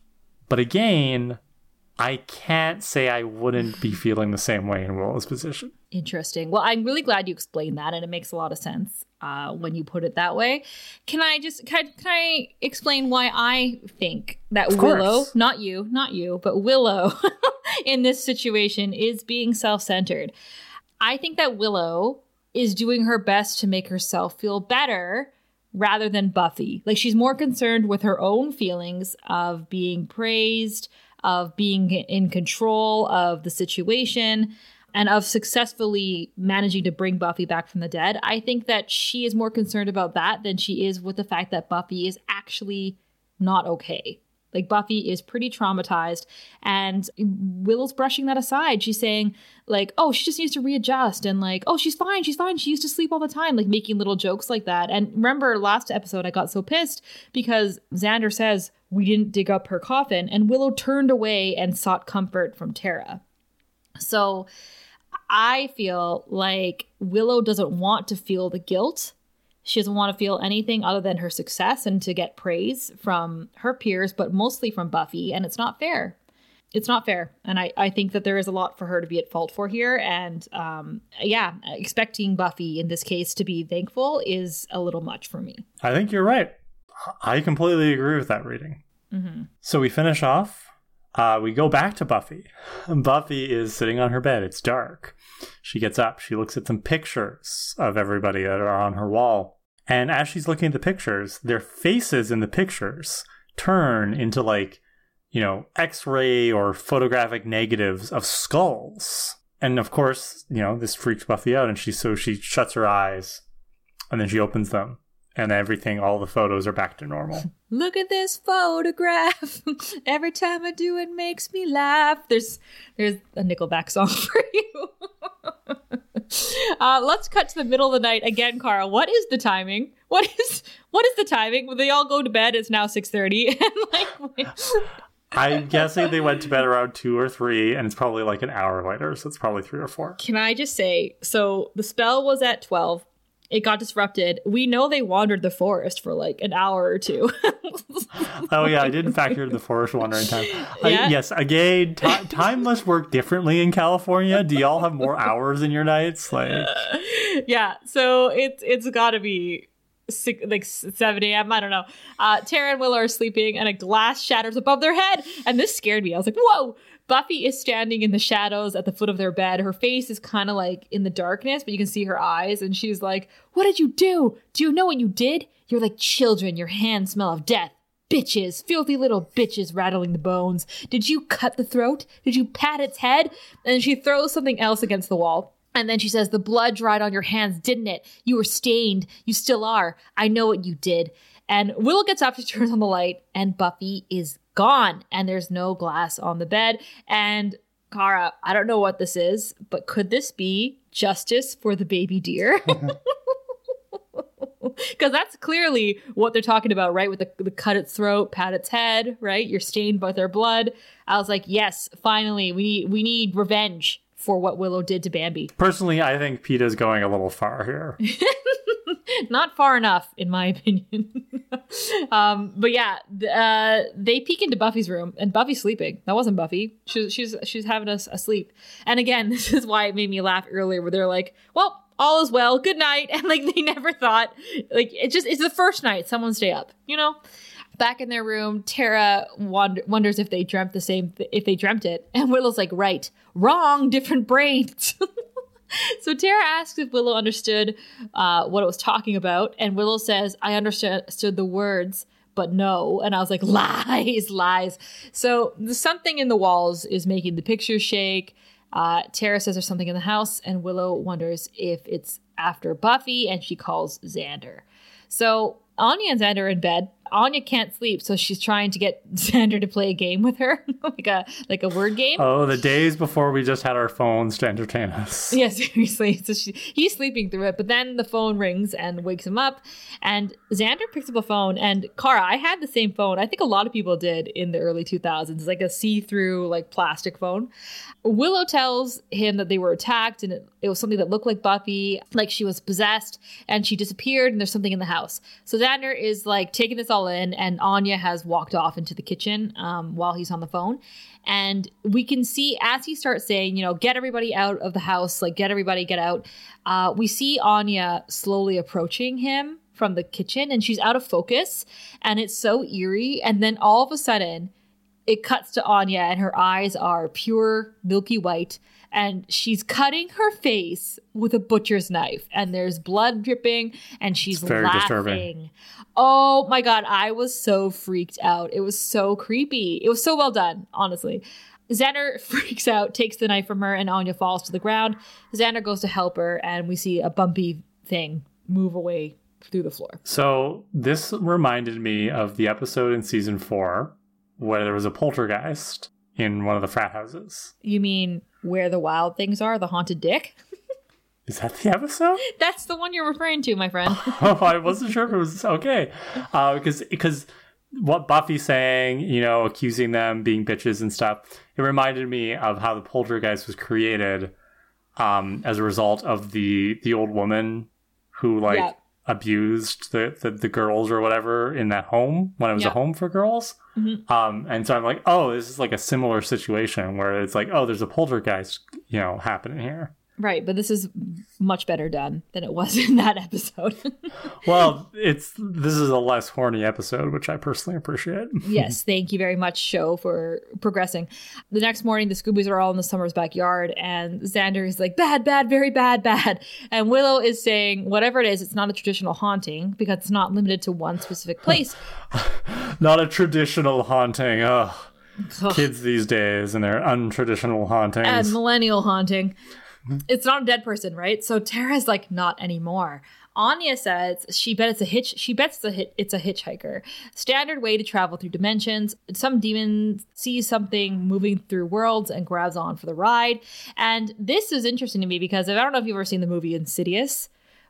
But again, I can't say I wouldn't be feeling the same way in Willow's position. Interesting. Well, I'm really glad you explained that, and it makes a lot of sense uh, when you put it that way. Can I just can I, can I explain why I think that Willow, not you, not you, but Willow, in this situation is being self-centered? I think that Willow is doing her best to make herself feel better rather than Buffy. Like she's more concerned with her own feelings of being praised, of being in control of the situation and of successfully managing to bring Buffy back from the dead. I think that she is more concerned about that than she is with the fact that Buffy is actually not okay. Like Buffy is pretty traumatized and Willow's brushing that aside. She's saying like, "Oh, she just needs to readjust." And like, "Oh, she's fine. She's fine. She used to sleep all the time." Like making little jokes like that. And remember last episode I got so pissed because Xander says, "We didn't dig up her coffin." And Willow turned away and sought comfort from Tara. So I feel like Willow doesn't want to feel the guilt. She doesn't want to feel anything other than her success and to get praise from her peers, but mostly from Buffy. And it's not fair. It's not fair. And I, I think that there is a lot for her to be at fault for here. And um, yeah, expecting Buffy in this case to be thankful is a little much for me. I think you're right. I completely agree with that reading. Mm-hmm. So we finish off uh, we go back to Buffy. Buffy is sitting on her bed. It's dark. She gets up. She looks at some pictures of everybody that are on her wall. And as she's looking at the pictures, their faces in the pictures turn into like, you know, x ray or photographic negatives of skulls. And of course, you know, this freaks Buffy out. And she, so she shuts her eyes and then she opens them and everything, all the photos are back to normal. Look at this photograph. Every time I do it makes me laugh. There's there's a Nickelback song for you. uh, let's cut to the middle of the night again, Carl. What is the timing? What is what is the timing? When they all go to bed, it's now six thirty, and like. I'm guessing they went to bed around two or three, and it's probably like an hour later, so it's probably three or four. Can I just say, so the spell was at 12 it got disrupted. We know they wandered the forest for like an hour or two. oh yeah, I didn't factor the forest wandering time. Yeah? I, yes, again, t- time must work differently in California. Do y'all have more hours in your nights? Like, uh, yeah, so it's it's got to be six, like 7 a.m. I don't know. Uh, Tara and Willow are sleeping, and a glass shatters above their head, and this scared me. I was like, "Whoa!" Buffy is standing in the shadows at the foot of their bed. Her face is kind of like in the darkness, but you can see her eyes. And she's like, What did you do? Do you know what you did? You're like children. Your hands smell of death. Bitches, filthy little bitches rattling the bones. Did you cut the throat? Did you pat its head? And she throws something else against the wall. And then she says, The blood dried on your hands, didn't it? You were stained. You still are. I know what you did. And Willow gets up, she turns on the light, and Buffy is gone and there's no glass on the bed. And Kara, I don't know what this is, but could this be justice for the baby deer? Because that's clearly what they're talking about, right? With the, the, cut its throat, pat its head, right? You're stained by their blood. I was like, yes, finally, we need we need revenge for what Willow did to Bambi. Personally, I think PETA's going a little far here. Not far enough, in my opinion. um, but yeah, uh, they peek into Buffy's room, and Buffy's sleeping. That wasn't Buffy. She's she's she's having us asleep. And again, this is why it made me laugh earlier, where they're like, "Well, all is well. Good night," and like they never thought, like it just it's the first night. Someone stay up, you know. Back in their room, Tara wonder, wonders if they dreamt the same, th- if they dreamt it, and Willow's like, "Right, wrong, different brains." So Tara asks if Willow understood uh, what it was talking about, and Willow says, "I understood the words." But no. And I was like, lies, lies. So something in the walls is making the picture shake. Uh, Tara says there's something in the house, and Willow wonders if it's after Buffy, and she calls Xander. So Anya and Xander are in bed. Anya can't sleep, so she's trying to get Xander to play a game with her, like a like a word game. Oh, the days before we just had our phones to entertain us. Yeah, seriously. So she, he's sleeping through it, but then the phone rings and wakes him up, and Xander picks up a phone. And Kara, I had the same phone. I think a lot of people did in the early 2000s. Like a see-through, like plastic phone. Willow tells him that they were attacked, and it, it was something that looked like Buffy, like she was possessed, and she disappeared, and there's something in the house. So Xander is like taking this all in, and Anya has walked off into the kitchen um, while he's on the phone. And we can see as he starts saying, you know, get everybody out of the house, like get everybody, get out. Uh, we see Anya slowly approaching him from the kitchen, and she's out of focus, and it's so eerie. And then all of a sudden, it cuts to Anya, and her eyes are pure milky white and she's cutting her face with a butcher's knife and there's blood dripping and she's laughing. Disturbing. Oh my god, I was so freaked out. It was so creepy. It was so well done, honestly. Xander freaks out, takes the knife from her, and Anya falls to the ground. Xander goes to help her, and we see a bumpy thing move away through the floor. So this reminded me of the episode in season four where there was a poltergeist in one of the frat houses. You mean where the wild things are, the haunted dick? Is that the episode? That's the one you're referring to, my friend. oh, I wasn't sure if it was okay. Uh, because because what Buffy's saying, you know, accusing them being bitches and stuff, it reminded me of how the poltergeist was created um, as a result of the the old woman who like yep. Abused the, the, the girls or whatever in that home when it was yep. a home for girls. Mm-hmm. Um, and so I'm like, oh, this is like a similar situation where it's like, oh, there's a poltergeist, you know, happening here. Right, but this is much better done than it was in that episode. well, it's this is a less horny episode, which I personally appreciate. yes, thank you very much, show, for progressing. The next morning, the Scoobies are all in the Summers' backyard, and Xander is like, bad, bad, very bad, bad. And Willow is saying, whatever it is, it's not a traditional haunting because it's not limited to one specific place. not a traditional haunting. Ugh. Kids these days and their untraditional hauntings. And millennial haunting Mm-hmm. it's not a dead person, right? So Tara's like, not anymore. Anya says she bet it's a hitch. She bets the hit. It's a hitchhiker. Standard way to travel through dimensions. Some demon sees something moving through worlds and grabs on for the ride. And this is interesting to me because I don't know if you've ever seen the movie Insidious,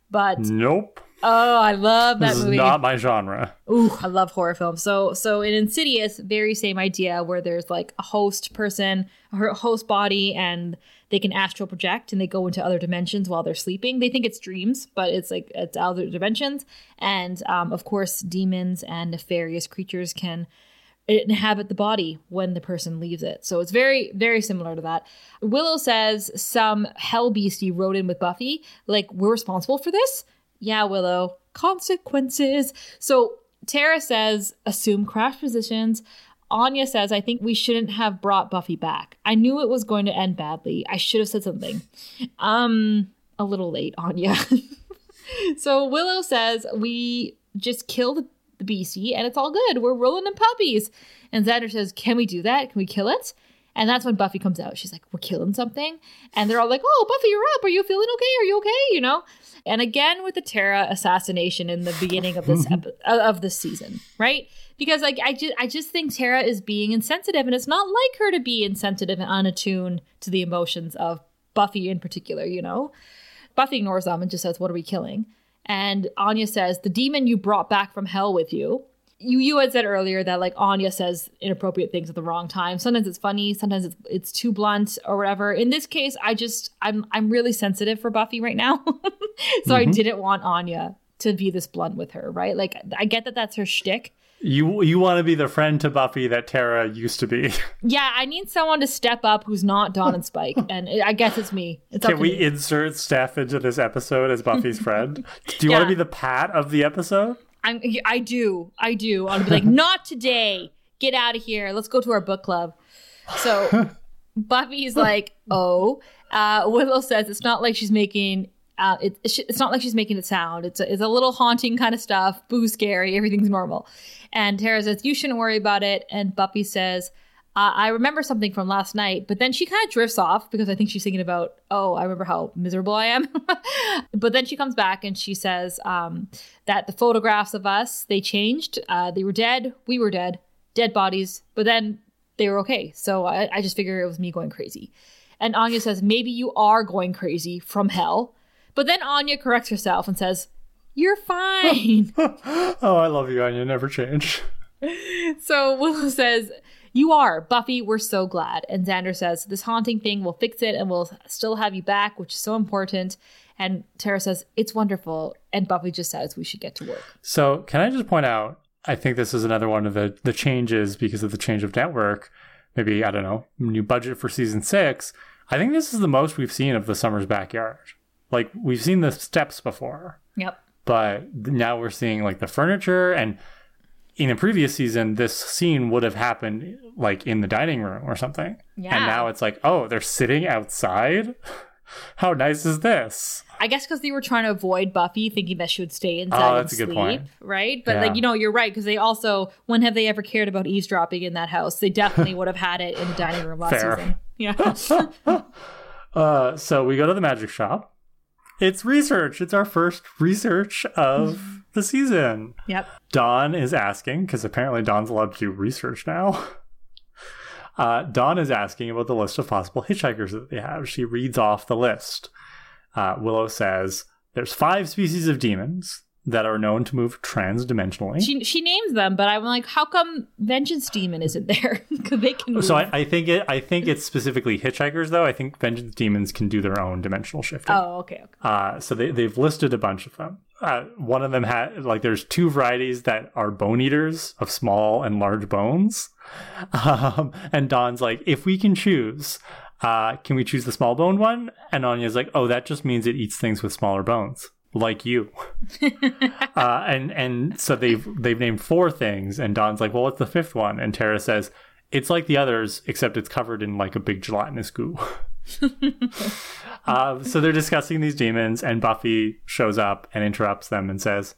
but nope. Oh, I love that this movie. Is not my genre. Ooh, I love horror films. So, so in Insidious, very same idea where there's like a host person, her host body, and they can astral project and they go into other dimensions while they're sleeping. They think it's dreams, but it's like it's other dimensions. And um, of course, demons and nefarious creatures can inhabit the body when the person leaves it. So it's very, very similar to that. Willow says some hell beastie rode in with Buffy, like, we're responsible for this? Yeah, Willow. Consequences. So Tara says, assume crash positions. Anya says, I think we shouldn't have brought Buffy back. I knew it was going to end badly. I should have said something. Um, a little late, Anya. so Willow says, we just kill the, the beastie and it's all good. We're rolling in puppies. And Xander says, Can we do that? Can we kill it? And that's when Buffy comes out. She's like, We're killing something. And they're all like, Oh, Buffy, you're up. Are you feeling okay? Are you okay? You know? And again with the Tara assassination in the beginning of this epi- uh, of this season, right? because like I just I just think Tara is being insensitive, and it's not like her to be insensitive and unattuned to the emotions of Buffy in particular. You know, Buffy ignores them and just says, "What are we killing?" And Anya says, "The demon you brought back from hell with you." You you had said earlier that like Anya says inappropriate things at the wrong time. Sometimes it's funny, sometimes it's it's too blunt or whatever. In this case, I just I'm I'm really sensitive for Buffy right now, so mm-hmm. I didn't want Anya to be this blunt with her, right? Like I get that that's her shtick, you you want to be the friend to Buffy that Tara used to be. Yeah, I need someone to step up who's not Dawn and Spike, and I guess it's me. It's Can we me. insert Steph into this episode as Buffy's friend? Do you yeah. want to be the Pat of the episode? I'm, I do, I do. I'll be like, not today. Get out of here. Let's go to our book club. So Buffy's like, oh. Uh, Willow says it's not like she's making uh, it, it's not like she's making it sound. It's a, it's a little haunting kind of stuff. Boo, scary. Everything's normal. And Tara says, You shouldn't worry about it. And Buffy says, uh, I remember something from last night, but then she kind of drifts off because I think she's thinking about, oh, I remember how miserable I am. but then she comes back and she says um, that the photographs of us, they changed. Uh, they were dead. We were dead. Dead bodies. But then they were okay. So I, I just figure it was me going crazy. And Anya says, maybe you are going crazy from hell. But then Anya corrects herself and says, You're fine. oh, I love you, Anya. Never change. So Willow says, You are. Buffy, we're so glad. And Xander says, This haunting thing will fix it and we'll still have you back, which is so important. And Tara says, It's wonderful. And Buffy just says, We should get to work. So, can I just point out I think this is another one of the the changes because of the change of network. Maybe I don't know new budget for season six. I think this is the most we've seen of the summer's backyard. Like we've seen the steps before. Yep. But now we're seeing like the furniture and in a previous season this scene would have happened like in the dining room or something. Yeah. And now it's like, oh, they're sitting outside? How nice is this? I guess because they were trying to avoid Buffy thinking that she would stay inside Oh, that's and a good sleep, point. right? But Yeah. like you know, you're right because they also when have they ever cared about eavesdropping in that house? They definitely would have had it in the dining room last Fair. season. Yeah, Uh, so we go to the magic shop. It's research. It's our first research of the season. yep. Dawn is asking, because apparently Dawn's allowed to do research now. Uh, Dawn is asking about the list of possible hitchhikers that they have. She reads off the list. Uh, Willow says there's five species of demons that are known to move transdimensionally. She she names them, but I'm like, how come Vengeance Demon isn't there? Because they can. Move. so I, I think it. I think it's specifically hitchhikers, though. I think vengeance demons can do their own dimensional shifting. oh, okay. okay. Uh, so they, they've listed a bunch of them. Uh, one of them had like there's two varieties that are bone eaters of small and large bones. Um, and Dawn's like, if we can choose, uh, can we choose the small bone one? And Anya's like, oh, that just means it eats things with smaller bones, like you. uh, and and so they've they've named four things, and Dawn's like, well, what's the fifth one? And Tara says, it's like the others, except it's covered in like a big gelatinous goo. Uh, so they're discussing these demons, and Buffy shows up and interrupts them and says,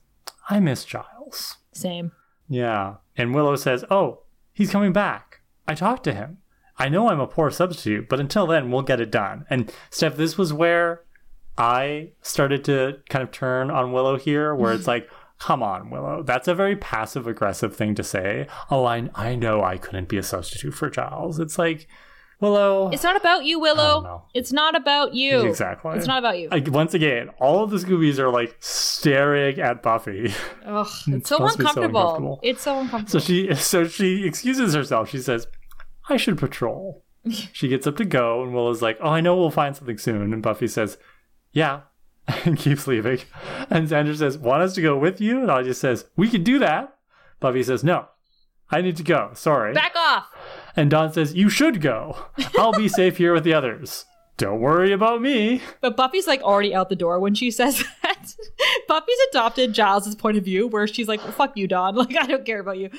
I miss Giles. Same. Yeah. And Willow says, Oh, he's coming back. I talked to him. I know I'm a poor substitute, but until then, we'll get it done. And Steph, this was where I started to kind of turn on Willow here, where it's like, Come on, Willow. That's a very passive aggressive thing to say. Oh, I, I know I couldn't be a substitute for Giles. It's like, Willow. It's not about you, Willow. know. It's not about you. Exactly. It's not about you. like once again, all of the Scoobies are like staring at Buffy. Ugh, it's so supposed to so uncomfortable. uncomfortable. It's so So uncomfortable. she so she excuses herself. She says, "I should patrol." she gets up to go, and Willow's like, "Oh, I know we'll find something soon." And Buffy says, "Yeah," and keeps leaving. And Xander says, "Want us to go with you?" And Anya says, "We can do that." Buffy says, "No." I need to go. Sorry. Back off. And Dawn says, You should go. I'll be safe here with the others. Dawn't worry about me. But Buffy's like already out the door when she says that. Buffy's adopted Giles's point of view where she's like, well, fuck you, Dawn. Like, I don't care about you.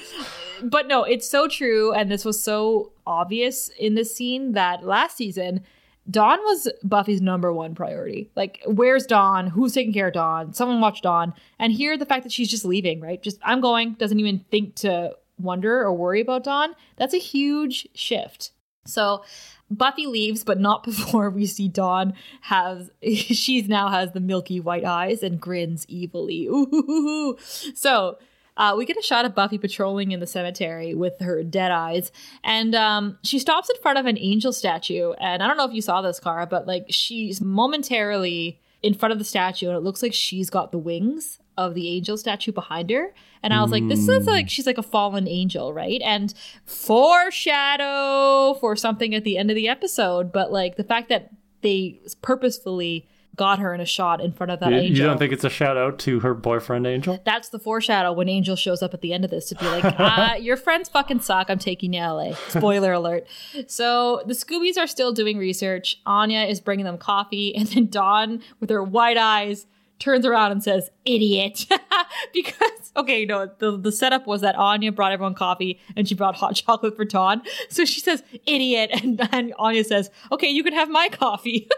But no, it's so true. And this was so obvious in this scene that last season, Dawn was Buffy's number one priority. Like, where's Dawn? Who's taking care of Dawn? Someone watch Don. And here, the fact that she's just leaving, right? Just, I'm going, doesn't even think to wonder or worry about Dawn. That's a huge shift. So Buffy leaves, but not before we see Dawn has she's now has the milky white eyes and grins evilly. Ooh. So uh, we get a shot of Buffy patrolling in the cemetery with her dead eyes, and um, she stops in front of an angel statue. And I don't know if you saw this, Kara, but like she's momentarily in front of the statue, and it looks like she's got the wings of the angel statue behind her. And I was like, this is like she's like a fallen angel, right? And foreshadow for something at the end of the episode. But like the fact that they purposefully got her in a shot in front of that You, angel. you don't think it's a shout out to her boyfriend, Angel? that's the foreshadow when Angel shows up at the end of this to be like, uh, your friends fucking suck. I'm taking you to LA. Spoiler alert. So the Scoobies are still doing research. Anya is bringing them coffee. And then Dawn, with her wide eyes, turns around and says, idiot. because, okay, no, the, the setup was that Anya brought everyone coffee and she brought hot chocolate for Dawn. So she says, idiot. And then Anya says, okay, you can have my coffee.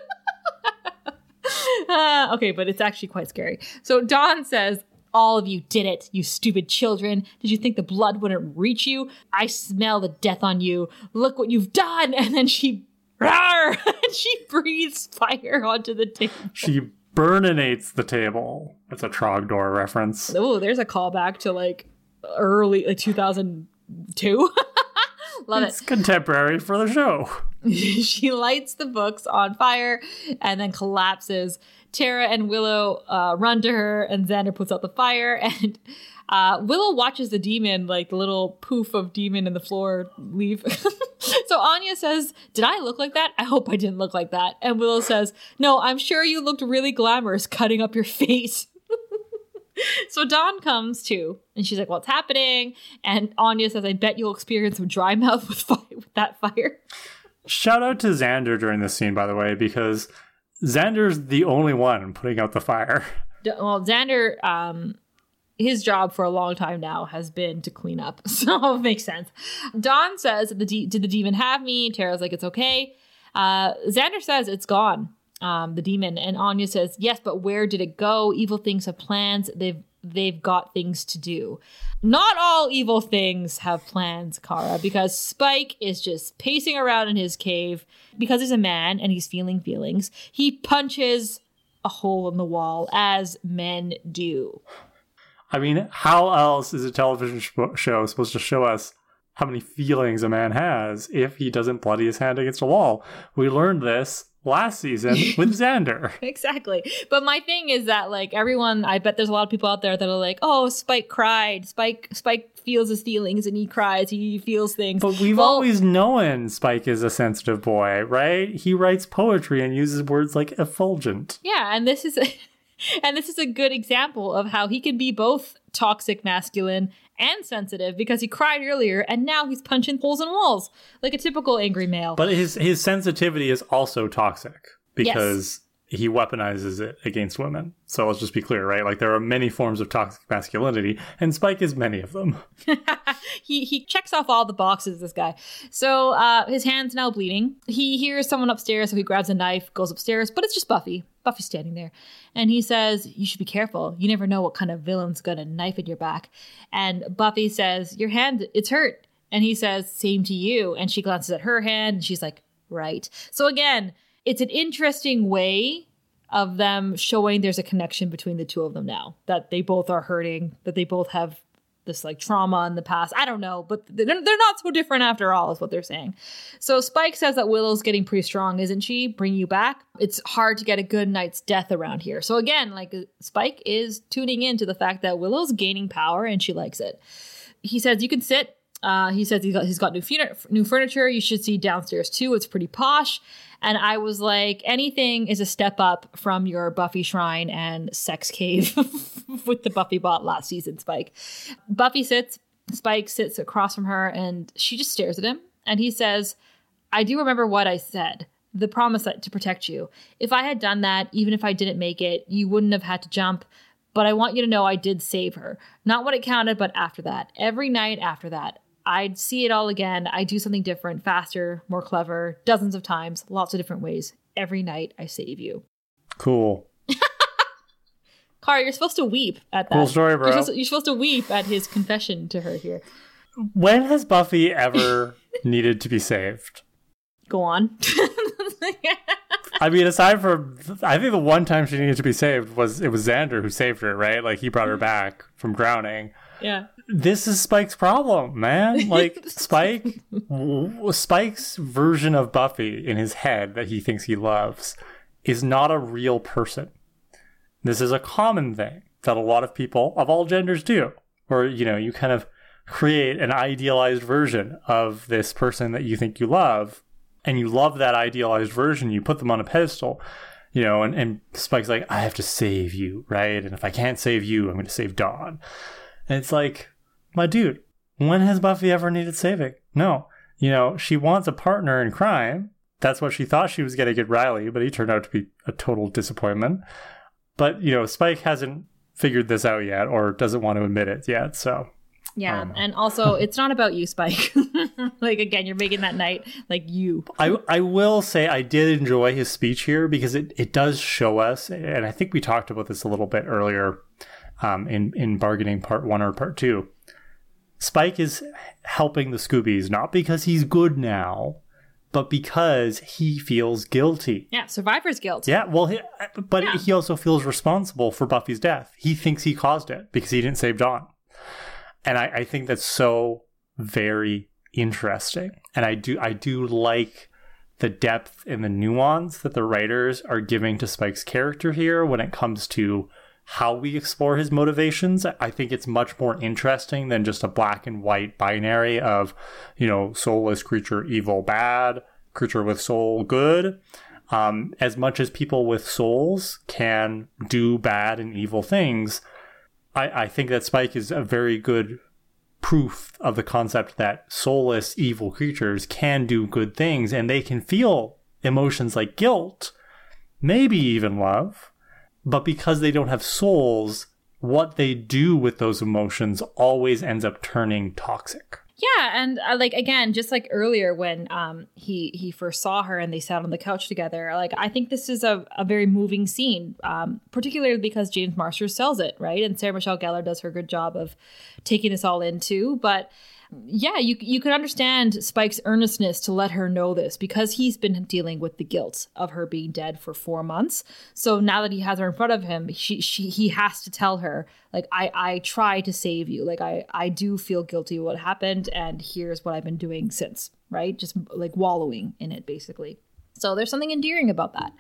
Uh, okay, but it's actually quite scary. So Dawn says, All of you did it, you stupid children. Did you think the blood wouldn't reach you? I smell the death on you. Look what you've done. And then she, rawr, and she breathes fire onto the table. She burninates the table. That's a Trogdor reference. Oh, there's a callback to like early, like 2002. Love it. It's contemporary for the show. she lights the books on fire and then collapses. Tara and Willow uh, run to her, and Xander puts out the fire. And uh, Willow watches the demon, like the little poof of demon in the floor, leave. so Anya says, Did I look like that? I hope I didn't look like that. And Willow says, No, I'm sure you looked really glamorous cutting up your face. so Dawn comes too, and she's like, "What's happening?" And Anya says, "I bet you'll experience some dry mouth with fire, with that fire." Shout out to Xander during this scene, by the way, because Xander's the only one putting out the fire. Well, Xander, um, his job for a long time now has been to clean up, so it makes sense. Dawn says, "The de- did the demon have me?" Tara's like, "It's okay." Uh, Xander says, "It's gone." Um, the demon, and Anya says, "Yes, but where did it go? Evil things have plans. They've they've got things to do. Not all evil things have plans, Kara, because Spike is just pacing around in his cave because he's a man and he's feeling feelings. He punches a hole in the wall, as men do. I mean, how else is a television show supposed to show us how many feelings a man has if he doesn't bloody his hand against a wall? We learned this last season with Xander. exactly. But my thing is that like everyone, I bet there's a lot of people out there that are like, "Oh, Spike cried. Spike Spike feels his feelings and he cries. He feels things." But we've well, always known Spike is a sensitive boy, right? He writes poetry and uses words like effulgent. Yeah, and this is a, and this is a good example of how he can be both toxic masculine and sensitive because he cried earlier and now he's punching holes in walls like a typical angry male. But his his sensitivity is also toxic because. He weaponizes it against women. So let's just be clear, right? Like there are many forms of toxic masculinity and Spike is many of them. he he checks off all the boxes this guy. So uh his hand's now bleeding. He hears someone upstairs so he grabs a knife, goes upstairs, but it's just Buffy. Buffy's standing there. And he says, You should be careful. You never know what kind of villain's got a knife in your back. And Buffy says, Your hand, it's hurt. And he says, Same to you. And she glances at her hand and she's like, Right. So again, it's an interesting way of them showing there's a connection between the two of them now. That they both are hurting, that they both have this like trauma in the past. I don't know, but they're, they're not so different after all, is what they're saying. So Spike says that Willow's getting pretty strong, isn't she? Bring you back. It's hard to get a good night's death around here. So again, like Spike is tuning into the fact that Willow's gaining power and she likes it. He says you can sit. Uh, he says he's got, he's got new, new furniture. You should see downstairs too. It's pretty posh. And I was like, anything is a step up from your Buffy shrine and sex cave with the Buffy bot last season, Spike. Buffy sits, Spike sits across from her, and she just stares at him. And he says, I do remember what I said the promise to protect you. If I had done that, even if I didn't make it, you wouldn't have had to jump. But I want you to know I did save her. Not what it counted, but after that. Every night after that. I'd see it all again. I do something different, faster, more clever, dozens of times, lots of different ways. Every night I save you. Cool. Kara, you're supposed to weep at that. Cool story, bro. You're supposed, to, you're supposed to weep at his confession to her here. When has Buffy ever needed to be saved? Go on. I mean, aside from, I think the one time she needed to be saved was it was Xander who saved her, right? Like he brought her mm-hmm. back from drowning. Yeah this is Spike's problem, man. Like Spike, Spike's version of Buffy in his head that he thinks he loves is not a real person. This is a common thing that a lot of people of all genders do, where you know, you kind of create an idealized version of this person that you think you love, and you love that idealized version. You put them on a pedestal, you know, and, and Spike's like, I have to save you, right? And if I can't save you, I'm going to save Dawn. And it's like, my dude, when has Buffy ever needed saving? No. You know, she wants a partner in crime. That's what she thought she was getting at Riley, but he turned out to be a total disappointment. But, you know, Spike hasn't figured this out yet or doesn't want to admit it yet. So yeah, and also it's not about you, Spike. like again, you're making that night like you. I I will say I did enjoy his speech here because it, it does show us, and I think we talked about this a little bit earlier um, in in bargaining part one or part two. Spike is helping the Scoobies not because he's good now, but because he feels guilty. Yeah, survivor's guilt. Yeah, well, he, but yeah. he also feels responsible for Buffy's death. He thinks he caused it because he didn't save Dawn. And I, I think that's so very interesting. And I do I do like the depth and the nuance that the writers are giving to Spike's character here when it comes to how we explore his motivations. I think it's much more interesting than just a black and white binary of, you know, soulless creature, evil, bad, creature with soul, good. Um, as much as people with souls can do bad and evil things, I, I think that Spike is a very good proof of the concept that soulless evil creatures can do good things and they can feel emotions like guilt, maybe even love, but because they don't have souls, what they do with those emotions always ends up turning toxic. Yeah, and uh, like again, just like earlier when um he he first saw her and they sat on the couch together, like I think this is a, a very moving scene, um, particularly because James Marsters sells it right, and Sarah Michelle Gellar does her good job of taking this all in too. But yeah, you you could understand Spike's earnestness to let her know this because he's been dealing with the guilt of her being dead for four months. So now that he has her in front of him, she, she he has to tell her like I I try to save you. Like I I do feel guilty what happened, and here's what I've been doing since. Right, just like wallowing in it basically. So there's something endearing about that.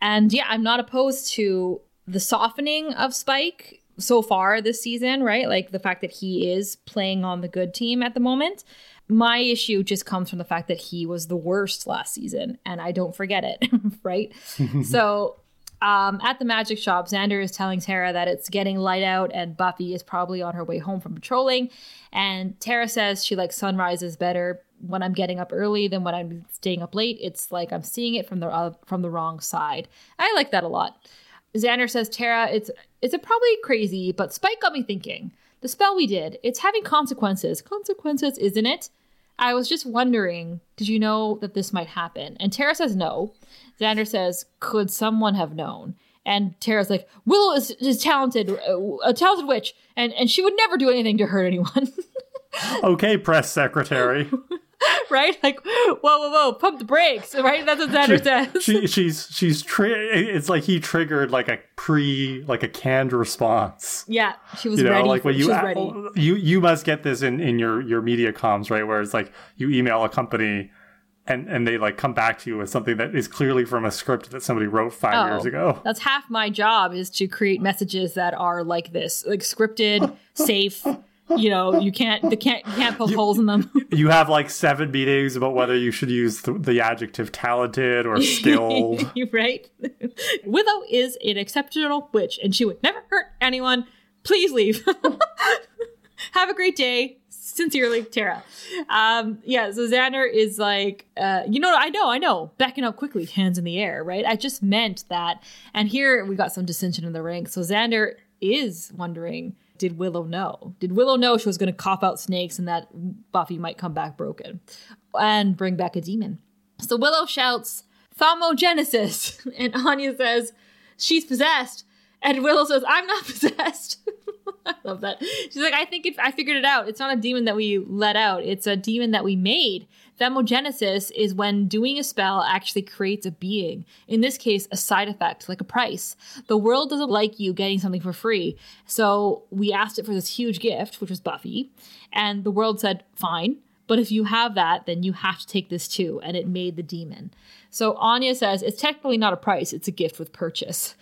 And yeah, I'm not opposed to the softening of Spike so far this season, right? Like the fact that he is playing on the good team at the moment. My issue just comes from the fact that he was the worst last season and I don't forget it, right? so um, at the magic shop, Xander is telling Tara that it's getting light out and Buffy is probably on her way home from patrolling. And Tara says she likes sunrises better when I'm getting up early than when I'm staying up late. It's like I'm seeing it from the uh, from the wrong side. I like that a lot. Xander says, Tara, it's it's a probably crazy, but Spike got me thinking. The spell we did, it's having consequences. Consequences, isn't it? I was just wondering, did you know that this might happen? And Tara says no. Xander says, could someone have known? And Tara's like, Willow is, is talented, uh, a talented witch, and, and she would never do anything to hurt anyone. okay, press secretary. right? Like, whoa, whoa, whoa, pump the brakes, right? That's what Xander she, says. She, she's she's tri- it's like he triggered like a pre like a canned response. Yeah, she was you know, ready. Like when you ready. you you must get this in in your your media comms right, where it's like you email a company. And, and they like come back to you with something that is clearly from a script that somebody wrote five oh, years ago. That's half my job is to create messages that are like this, like scripted, safe, you know you can't the can't you can't poke you, holes in them. you have like seven meetings about whether you should use the, the adjective talented or skilled. Right? Willow is an exceptional witch and she would never hurt anyone. Please leave. Have a great day. Sincerely tara. Um yeah so xander is like uh you know i know i know. Backing up quickly hands in the air right? I just meant that. And here we got some dissension in the ranks so xander is wondering did Willow know? Did Willow know she was going to cough out snakes and that Buffy might come back broken and bring back a demon? So Willow shouts, Thaumogenesis! And Anya says, she's possessed. And Willow says, I'm not possessed. I love that. She's like, I think if I figured it out. It's not a demon that we let out. It's a demon that we made. Thaumogenesis is when doing a spell actually creates a being. In this case, a side effect, like a price. The world doesn't like you getting something for free. So we asked it for this huge gift, which was Buffy. And the world said, fine. But if you have that, then you have to take this too. And it made the demon. So Anya says, it's technically not a price, it's a gift with purchase.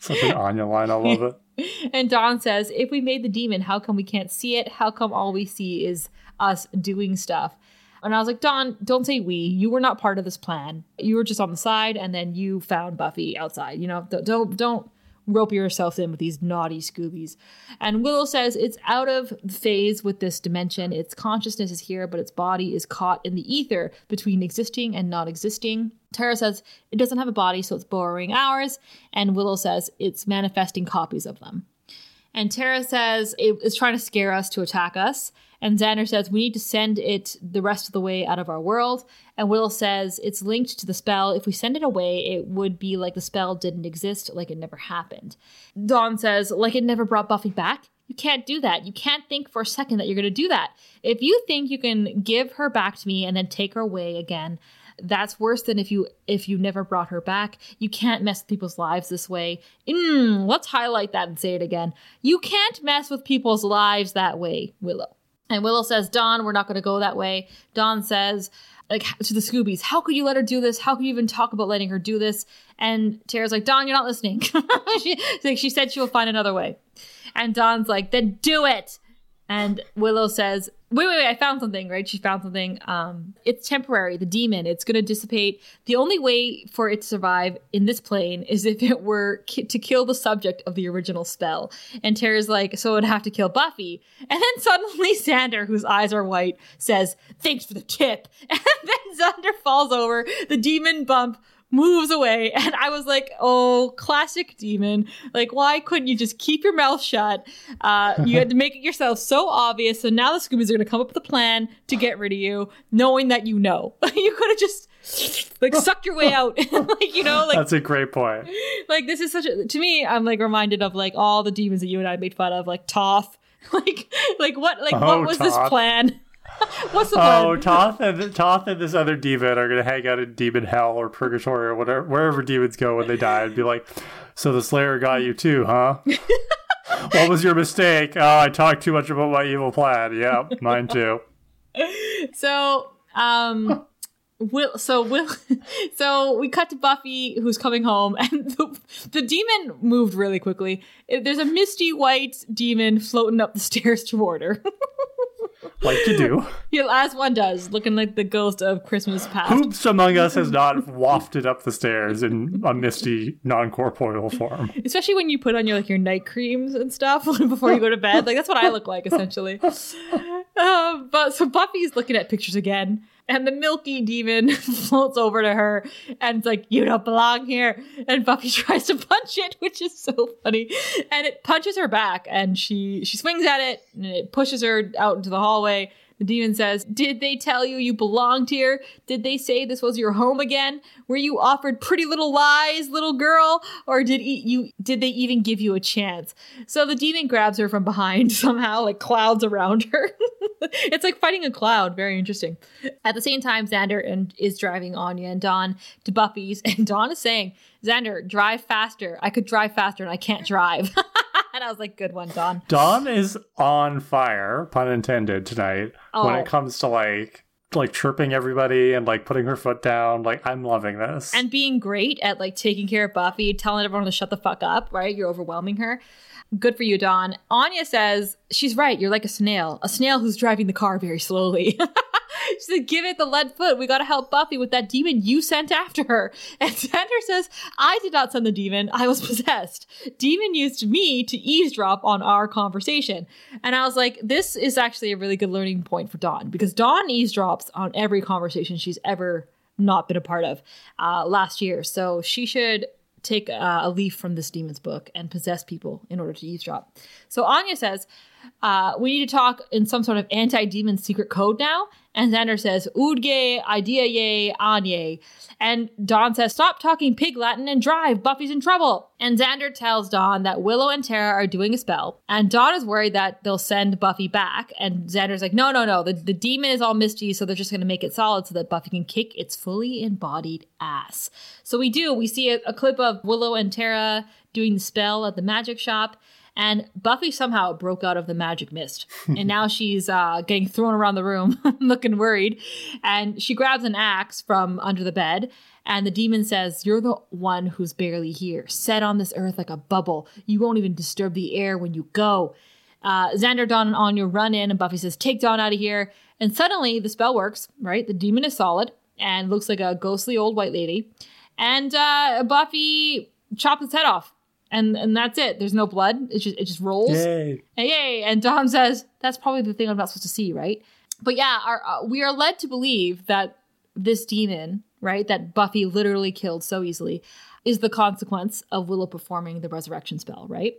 Such an Anya line. I love it. and Dawn says, if we made the demon, how come we can't see it? How come all we see is us doing stuff? And I was like, Dawn, don't say we. You were not part of this plan. You were just on the side, and then you found Buffy outside. You know, don't don't rope yourself in with these naughty Scoobies. And Willow says it's out of phase with this dimension. Its consciousness is here, but its body is caught in the ether between existing and not existing. Tara says it doesn't have a body, so it's borrowing ours. And Willow says it's manifesting copies of them. And Tara says it is trying to scare us to attack us. And Xander says we need to send it the rest of the way out of our world. And Will says it's linked to the spell. If we send it away, it would be like the spell didn't exist, like it never happened. Dawn says, like it never brought Buffy back. You can't do that. You can't think for a second that you're going to do that. If you think you can give her back to me and then take her away again, that's worse than if you if you never brought her back. You can't mess with people's lives this way. Mm, let's highlight that and say it again. You can't mess with people's lives that way, Willow. And Willow says, Dawn, we're not going to go that way. Dawn says, like to the Scoobies, how could you let her do this? How could you even talk about letting her do this? And Tara's like, Dawn, you're not listening. she, like, she said she will find another way. And Dawn's like, then do it. And Willow says, Wait, wait, wait! I found something. Right? She found something. Um, it's temporary. The demon. It's going to dissipate. The only way for it to survive in this plane is if it were ki- to kill the subject of the original spell. And Tara's like, so it'd have to kill Buffy. And then suddenly Xander, whose eyes are white, says, "Thanks for the tip." And then Xander falls over. The demon bump moves away. And I was like, oh, classic demon. Like, why couldn't you just keep your mouth shut? Uh, you had to make it yourself so obvious. So now the Scoobies are going to come up with a plan to get rid of you, knowing that you know. you could have just like sucked your way out. like, you know, like. That's a great point. Like, this is such a. To me, I'm like reminded of like all the demons that you and I made fun of, like Toph. Like, like what, like, oh, what was Toph. this plan? What's the plan? Oh, Toth and Toth and this other demon are gonna hang out in demon hell or purgatory or whatever wherever demons go when they die and be like, So the Slayer got you too, huh? what was your mistake? Oh, I talked too much about my evil plan. Yep, mine too. So, um Will so Will so we cut to Buffy who's coming home and the, the demon moved really quickly. There's a misty white demon floating up the stairs toward her. Like you do. Yeah, as one does, looking like the ghost of Christmas past. Whoops among us has not wafted up the stairs in a misty, non-corporeal form. Especially when you put on your like your night creams and stuff before you go to bed. Like that's what I look like essentially. Uh, but so Buffy's looking at pictures again and the milky demon floats over to her and it's like, You don't belong here. And Buffy tries to punch it, which is so funny. And it punches her back and she she swings at it and it pushes her out into the hallway. The demon says, Did they tell you you belonged here? Did they say this was your home again? Were you offered pretty little lies, little girl? Or did e- you did they even give you a chance? So the demon grabs her from behind somehow, like clouds around her. it's like fighting a cloud. Very interesting. At the same time, Xander and, is driving Anya and Dawn to Buffy's, and Dawn is saying, Xander, drive faster. I could drive faster and I can't drive. I was like, good one, Dawn. Dawn is on fire, pun intended, tonight oh. when it oh. comes to like like chirping everybody and like putting her foot down. Like I'm loving this. And being great at like taking care of Buffy, telling everyone to shut the fuck up, right? You're overwhelming her. Good for you, Dawn. Anya says, she's right. You're like a snail, a snail who's driving the car very slowly. she said, give it the lead foot. We got to help Buffy with that demon you sent after her. And Xander says, I did not send the demon. I was possessed. Demon used me to eavesdrop on our conversation. And I was like, this is actually a really good learning point for Dawn because Dawn eavesdrops on every conversation she's ever not been a part of uh, last year. So she should take uh, a leaf from this demon's book and possess people in order to eavesdrop. So Anya says, uh, we need to talk in some sort of anti-demon secret code now. And Xander says, Udge, idea ye, anye. And Dawn says, Stop talking pig Latin and drive. Buffy's in trouble. And Xander tells Dawn that Willow and Tara are doing a spell. And Dawn is worried that they'll send Buffy back. And Xander's like, No, no, no. The, the demon is all misty, so they're just going to make it solid so that Buffy can kick its fully embodied ass. So we do. We see a, a clip of Willow and Tara doing the spell at the magic shop. And Buffy somehow broke out of the magic mist. and now she's uh, getting thrown around the room, looking worried. And she grabs an axe from under the bed. And the demon says, You're the one who's barely here, set on this earth like a bubble. You won't even disturb the air when you go. Uh, Xander, Dawn, and Anya run in, and Buffy says, Take Dawn out of here. And suddenly the spell works, right? The demon is solid and looks like a ghostly old white lady. And uh, Buffy chops its head off and and that's it. There's no blood. It just it just rolls. Yay! And yay! And Dawn says that's probably the thing I'm not supposed to see, right? But yeah, our, uh, we are led to believe that this demon, right, that Buffy literally killed so easily, is the consequence of Willow performing the resurrection spell, right?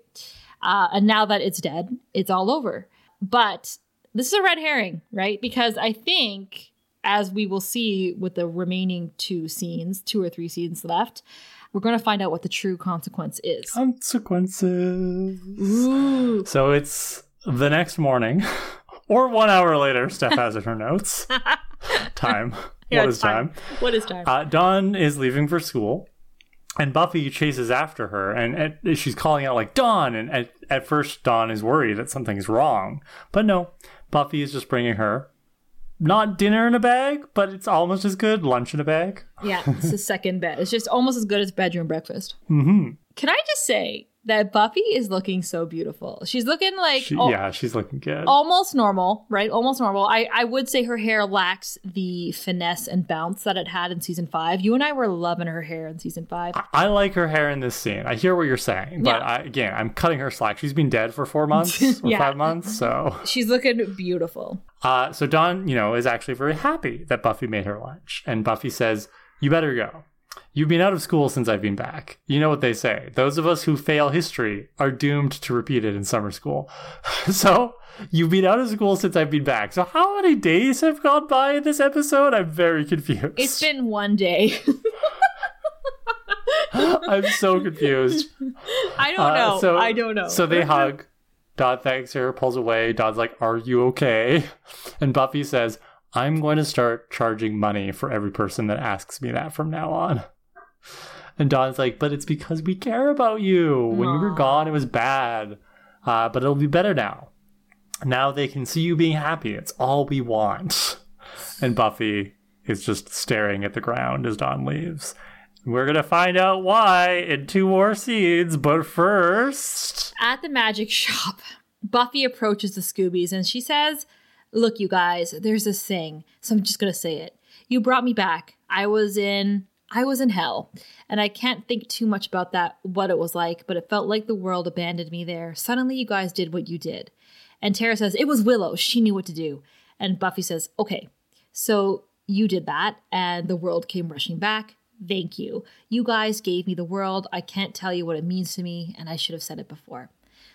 Uh, and now that it's dead, it's all over. But this is a red herring, right? Because I think, as we will see with the remaining two scenes, two or three scenes left, we're going to find out what the true consequence is. Consequences. Ooh. So it's the next morning, or one hour later. Steph has in her notes. time. Yeah, what is time? time? What is time? Uh, Dawn is leaving for school, and Buffy chases after her, and, and she's calling out like Dawn. And at, at first, Dawn is worried that something's wrong, but no, Buffy is just bringing her not dinner in a bag, but it's almost as good lunch in a bag. Yeah, it's the second bed. It's just almost as good as bedroom breakfast. Mm-hmm. Can I just say that Buffy is looking so beautiful. She's looking like she, yeah, she's looking good. Almost normal, right? Almost normal. I I would say her hair lacks the finesse and bounce that it had in season five. You and I were loving her hair in season five. I, I like her hair in this scene. I hear what you're saying, but yeah. I, again, I'm cutting her slack. She's been dead for four months or yeah. five months, so she's looking beautiful. Uh, so Dawn, you know, is actually very happy that Buffy made her lunch, and Buffy says, "You better go." You've been out of school since I've been back. You know what they say. Those of us who fail history are doomed to repeat it in summer school. so, you've been out of school since I've been back. So, how many days have gone by in this episode? I'm very confused. It's been one day. I'm so confused. I don't uh, know. so, I don't know. So they hug. Dawn thanks her, pulls away. Dawn's like, Are you okay? And Buffy says, I'm going to start charging money for every person that asks me that from now on. And Dawn's like, but it's because we care about you. When Aww. you were gone, it was bad. Uh, but it'll be better now. Now they can see you being happy. It's all we want. And Buffy is just staring at the ground as Dawn leaves. We're going to find out why in two more scenes, but first. At the magic shop, Buffy approaches the Scoobies and she says, Look, you guys, there's this thing, so I'm just going to say it. You brought me back. I was in I was in hell, and I can't think too much about that, what it was like, but it felt like the world abandoned me there. Suddenly, you guys did what you did. And Tara says, It was Willow. She knew what to do. And Buffy says, Okay, so you did that, and the world came rushing back. Thank you. You guys gave me the world. I can't tell you what it means to me, and I should have said it before.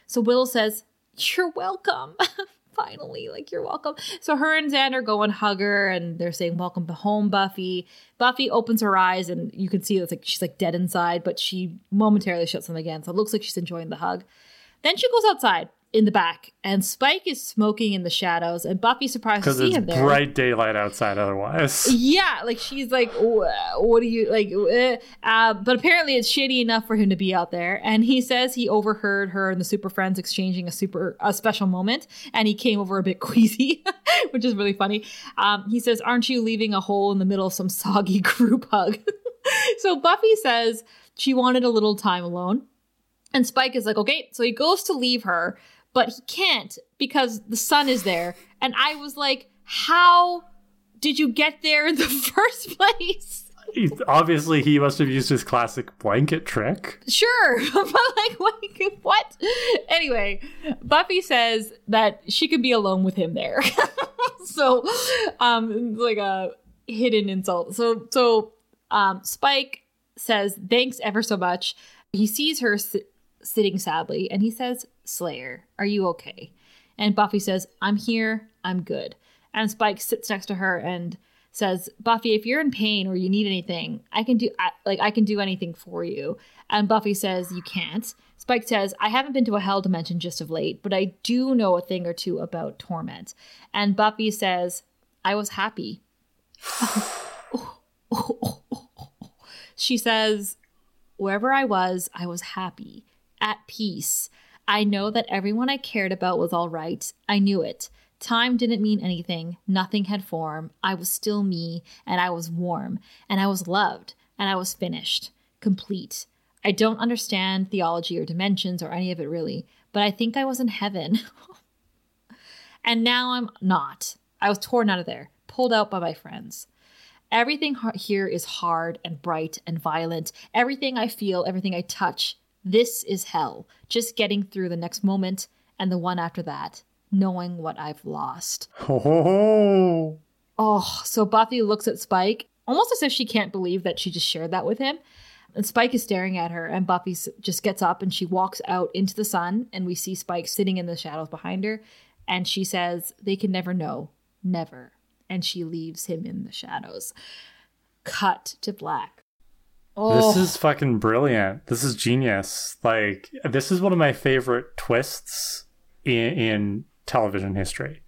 So Willow says, You're welcome. finally, like you're welcome. So her and Xander go and hug her and they're saying, Welcome home, Buffy. Buffy opens her eyes and you can see it's like she's like dead inside, but she momentarily shuts them again. So it looks like she's enjoying the hug. Then she goes outside in the back, and Spike is smoking in the shadows, and Buffy's surprised to see him there. bright daylight outside otherwise. Yeah, like she's like, what do you like? Uh, but apparently it's shady enough for him to be out there, and he says he overheard her and the Super Friends exchanging a super a special moment, and he came over a bit queasy, which is really funny. Um, he says, "Aren't you leaving a hole in the middle of some soggy group hug?" so Buffy says she wanted a little time alone. And Spike is like, okay, so he goes to leave her, but he can't because the sun is there. And I was like, how did you get there in the first place? Obviously, he must have used his classic blanket trick. Sure, but like, like, what? Anyway, Buffy says that she could be alone with him there. so, um, like a hidden insult. So, so, um, Spike says thanks ever so much. He sees her sitting sadly, and he says, Slayer, are you okay? And Buffy says, I'm here, I'm good. And Spike sits next to her and says, Buffy, if you're in pain or you need anything, I can do like I can do anything for you. And Buffy says, You can't. Spike says, I haven't been to a hell dimension just of late, but I do know a thing or two about torment. And Buffy says, I was happy. she says, Wherever I was, I was happy at peace. I know that everyone I cared about was all right. I knew it. Time didn't mean anything. Nothing had form. I was still me, and I was warm, and I was loved, and I was finished, complete. I don't understand theology or dimensions or any of it really, but I think I was in heaven. and now I'm not. I was torn out of there, pulled out by my friends. Everything here is hard and bright and violent. Everything I feel, everything I touch this is hell. Just getting through the next moment and the one after that, knowing what I've lost. Oh, oh so Buffy looks at Spike almost as if she can't believe that she just shared that with him. And Spike is staring at her, and Buffy just gets up and she walks out into the sun, and we see Spike sitting in the shadows behind her. And she says, They can never know. Never. And she leaves him in the shadows. Cut to black. Oh. This is fucking brilliant. This is genius. Like this is one of my favorite twists in, in television history.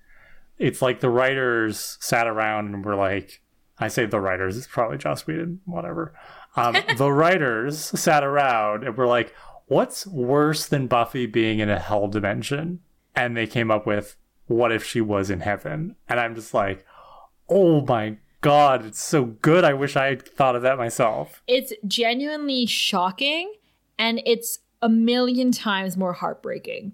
It's like the writers sat around and were like, I say the writers, it's probably Joss Whedon, whatever. Um, the writers sat around and were like, what's worse than Buffy being in a hell dimension? And they came up with, what if she was in heaven? And I'm just like, oh my god, it's so good. I wish I had thought of that myself. It's genuinely shocking and it's a million times more heartbreaking,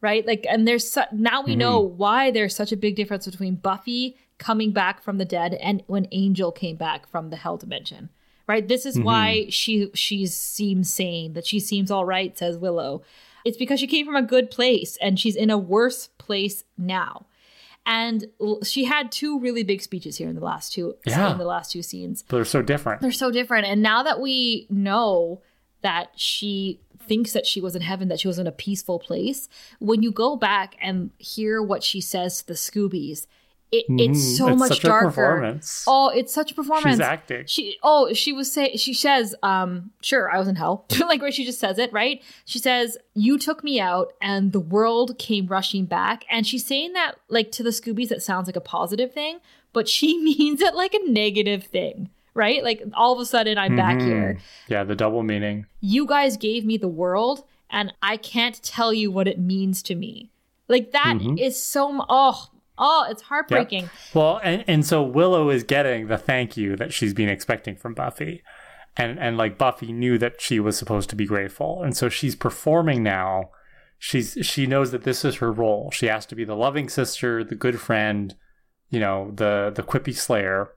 right? Like, and there's su- now we mm-hmm. know why there's such a big difference between Buffy coming back from the dead and when Angel came back from the hell dimension, right? This is mm-hmm. why she she seems sane, that she seems all right, says Willow. It's because she came from a good place and she's in a worse place now. And she had two really big speeches here in the last two yeah. in the last two scenes. They're so different. They're so different. And now that we know that she thinks that she was in heaven, that she was in a peaceful place, when you go back and hear what she says to the Scoobies, it, it's mm, so it's much darker. Oh, it's such a performance. She's acting. She oh, she was say she says, um, sure, I was in hell. like where she just says it, right? She says, You took me out and the world came rushing back. And she's saying that like to the Scoobies that sounds like a positive thing, but she means it like a negative thing. Right? Like all of a sudden I'm mm-hmm. back here. Yeah, the double meaning. You guys gave me the world and I can't tell you what it means to me. Like that mm-hmm. is so oh Oh, it's heartbreaking. Yep. Well, and, and so Willow is getting the thank you that she's been expecting from Buffy. And and like Buffy knew that she was supposed to be grateful. And so she's performing now. She's she knows that this is her role. She has to be the loving sister, the good friend, you know, the the quippy slayer.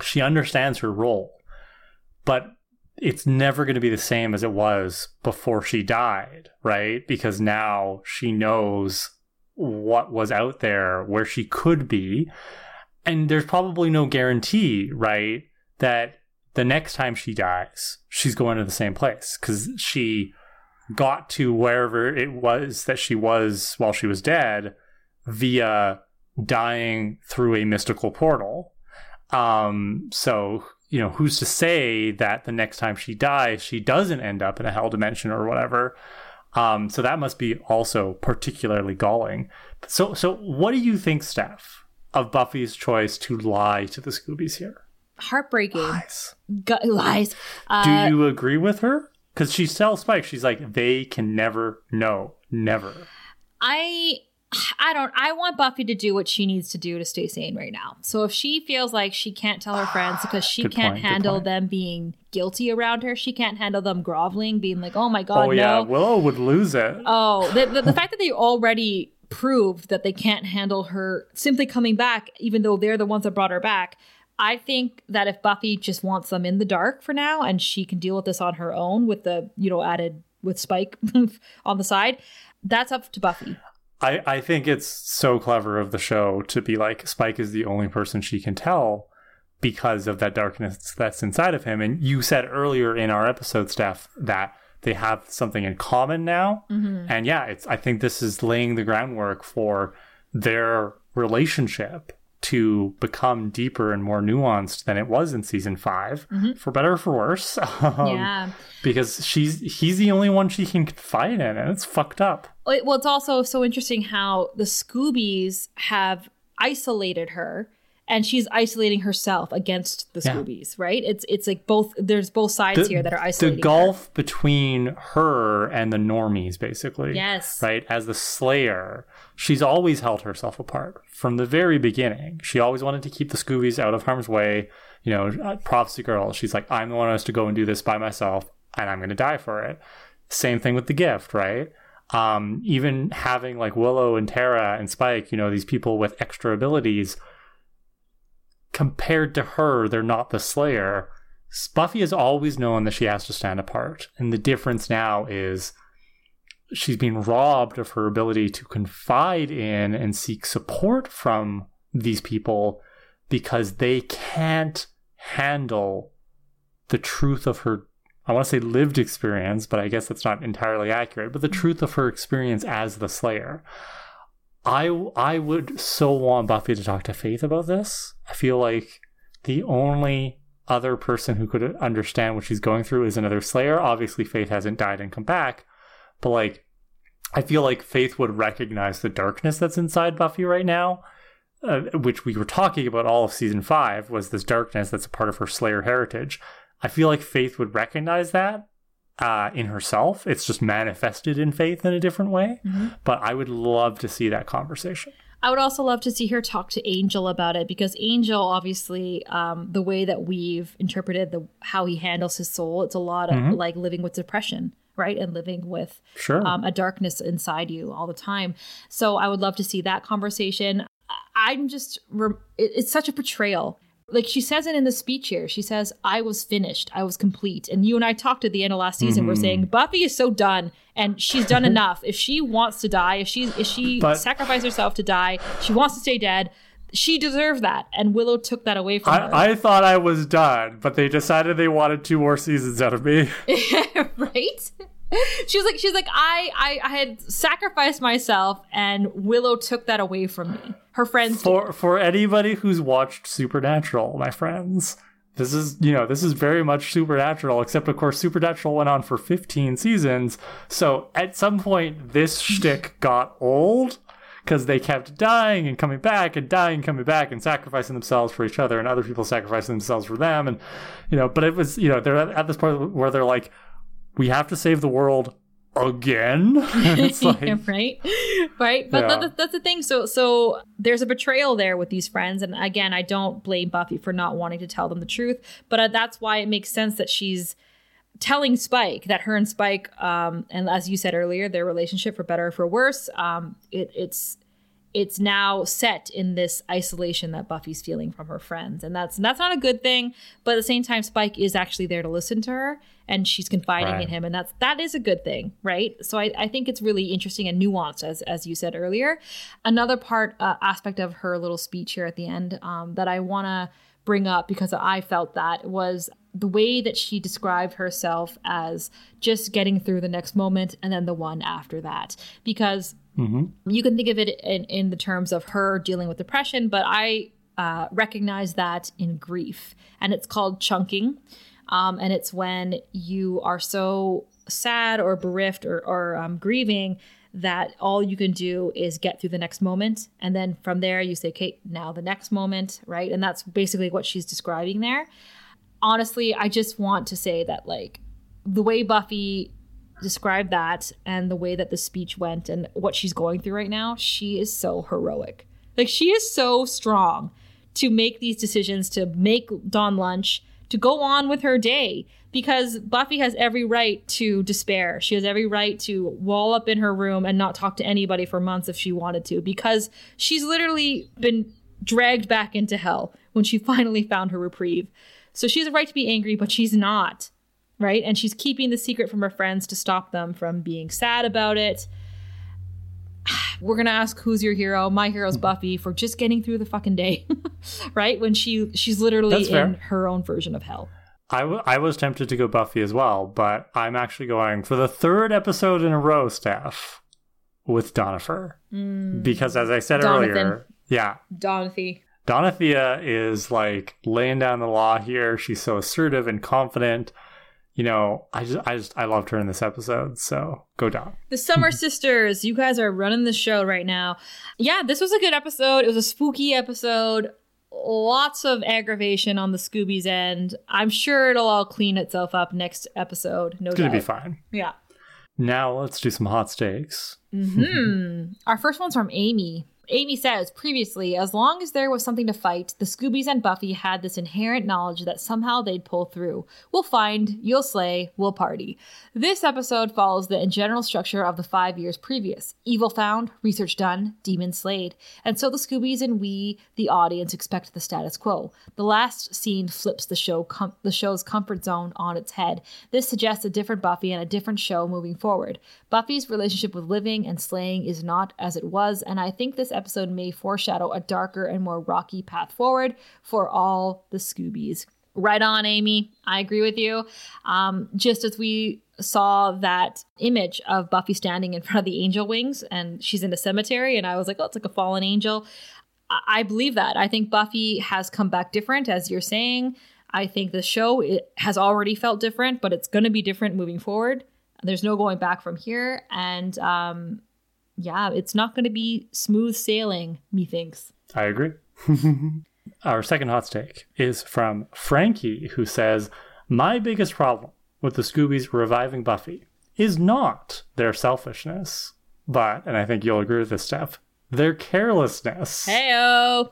She understands her role. But it's never going to be the same as it was before she died, right? Because now she knows what was out there where she could be. And there's probably no guarantee, right, that the next time she dies, she's going to the same place because she got to wherever it was that she was while she was dead via dying through a mystical portal. Um, so, you know, who's to say that the next time she dies, she doesn't end up in a hell dimension or whatever? Um, so that must be also particularly galling. So, so what do you think, Steph, of Buffy's choice to lie to the Scoobies here? Heartbreaking. Lies. Gu- lies. Uh, do you agree with her? Because she tells Spike, she's like, they can never know. Never. I I don't I want Buffy to do what she needs to do to stay sane right now. So if she feels like she can't tell her friends because she good can't point, handle them being guilty around her, she can't handle them groveling, being like, "Oh my god, oh, yeah. Willow would lose it. Oh, the, the, the fact that they already proved that they can't handle her simply coming back even though they're the ones that brought her back. I think that if Buffy just wants them in the dark for now and she can deal with this on her own with the, you know, added with Spike on the side, that's up to Buffy. I, I think it's so clever of the show to be like Spike is the only person she can tell because of that darkness that's inside of him. And you said earlier in our episode, Steph, that they have something in common now. Mm-hmm. And yeah, it's I think this is laying the groundwork for their relationship to become deeper and more nuanced than it was in season 5 mm-hmm. for better or for worse. Um, yeah, because she's he's the only one she can confide in, and it's fucked up. Well, it's also so interesting how the Scoobies have isolated her and she's isolating herself against the Scoobies, yeah. right? It's it's like both there's both sides the, here that are isolating. The gulf her. between her and the normies, basically. Yes. Right? As the Slayer, she's always held herself apart from the very beginning. She always wanted to keep the Scoobies out of harm's way. You know, Prophecy Girl, she's like, I'm the one who has to go and do this by myself, and I'm going to die for it. Same thing with the gift, right? Um, even having like Willow and Tara and Spike, you know, these people with extra abilities compared to her, they're not the Slayer. Buffy has always known that she has to stand apart. And the difference now is she's being robbed of her ability to confide in and seek support from these people because they can't handle the truth of her I want to say lived experience, but I guess that's not entirely accurate, but the mm-hmm. truth of her experience as the Slayer. I I would so want Buffy to talk to Faith about this. I feel like the only other person who could understand what she's going through is another Slayer. Obviously, Faith hasn't died and come back, but like, I feel like Faith would recognize the darkness that's inside Buffy right now, uh, which we were talking about all of season five was this darkness that's a part of her Slayer heritage. I feel like Faith would recognize that uh, in herself. It's just manifested in faith in a different way. Mm-hmm. But I would love to see that conversation. I would also love to see her talk to Angel about it because Angel, obviously, um, the way that we've interpreted the how he handles his soul, it's a lot of mm-hmm. like living with depression, right? And living with sure. um, a darkness inside you all the time. So I would love to see that conversation. I'm just, it's such a portrayal like she says it in the speech here. She says, I was finished. I was complete. And you and I talked at the end of last season. Mm-hmm. We're saying Buffy is so done and she's done enough. If she wants to die, if she if she but, sacrificed herself to die, she wants to stay dead. She deserved that. And Willow took that away from I, her. I thought I was done, but they decided they wanted two more seasons out of me. right? she was like she's like I, I I had sacrificed myself and Willow took that away from me. Her friends For did. for anybody who's watched Supernatural, my friends, this is you know, this is very much Supernatural, except of course Supernatural went on for 15 seasons. So at some point this shtick got old because they kept dying and coming back and dying and coming back and sacrificing themselves for each other and other people sacrificing themselves for them. And you know but it was you know they're at this point where they're like we have to save the world again. It's like, yeah, right? Right? But yeah. that's the thing. So so there's a betrayal there with these friends. And again i don't blame buffy for not wanting to tell them the truth but uh, that's why it makes sense that she's telling spike that her and spike um and as you said earlier their relationship for better or for worse um it, it's it's now set in this isolation that Buffy's feeling from her friends. And that's that's not a good thing, but at the same time Spike is actually there to listen to her and she's confiding right. in him and that's that is a good thing, right? So I, I think it's really interesting and nuanced as as you said earlier. Another part uh, aspect of her little speech here at the end um, that I want to bring up because I felt that was the way that she described herself as just getting through the next moment and then the one after that because Mm-hmm. You can think of it in, in, the terms of her dealing with depression, but I uh, recognize that in grief. And it's called chunking. Um, and it's when you are so sad or bereft or, or um, grieving that all you can do is get through the next moment. And then from there, you say, okay, now the next moment, right? And that's basically what she's describing there. Honestly, I just want to say that, like, the way Buffy describe that and the way that the speech went and what she's going through right now, she is so heroic. Like she is so strong to make these decisions, to make Dawn lunch, to go on with her day because Buffy has every right to despair. She has every right to wall up in her room and not talk to anybody for months if she wanted to because she's literally been dragged back into hell when she finally found her reprieve. So she has a right to be angry, but she's not right? And she's keeping the secret from her friends to stop them from being sad about it. We're gonna ask who's your hero. My hero's Buffy for just getting through the fucking day, right? When she she's literally in her own version of hell. I, w- I was tempted to go Buffy as well, but I'm actually going for the third episode in a row, Steph, with Donifer. Mm. Because as I said Donathan. earlier, yeah. Donathy. Donathea is like laying down the law here. She's so assertive and confident you know, I just, I just, I loved her in this episode. So go down. The Summer Sisters, you guys are running the show right now. Yeah, this was a good episode. It was a spooky episode. Lots of aggravation on the Scooby's end. I'm sure it'll all clean itself up next episode. No it's doubt. gonna be fine. Yeah. Now let's do some hot stakes. hmm Our first one's from Amy. Amy says previously, as long as there was something to fight, the Scoobies and Buffy had this inherent knowledge that somehow they'd pull through. We'll find, you'll slay, we'll party. This episode follows the general structure of the five years previous evil found, research done, demon slayed. And so the Scoobies and we, the audience, expect the status quo. The last scene flips the show com- the show's comfort zone on its head. This suggests a different Buffy and a different show moving forward. Buffy's relationship with living and slaying is not as it was, and I think this may foreshadow a darker and more rocky path forward for all the Scoobies. Right on, Amy. I agree with you. Um, just as we saw that image of Buffy standing in front of the angel wings and she's in a cemetery, and I was like, oh, it's like a fallen angel. I, I believe that. I think Buffy has come back different, as you're saying. I think the show has already felt different, but it's going to be different moving forward. There's no going back from here. And um, yeah, it's not going to be smooth sailing, methinks. I agree. Our second hot take is from Frankie, who says, My biggest problem with the Scoobies reviving Buffy is not their selfishness, but, and I think you'll agree with this, Steph, their carelessness. Heyo.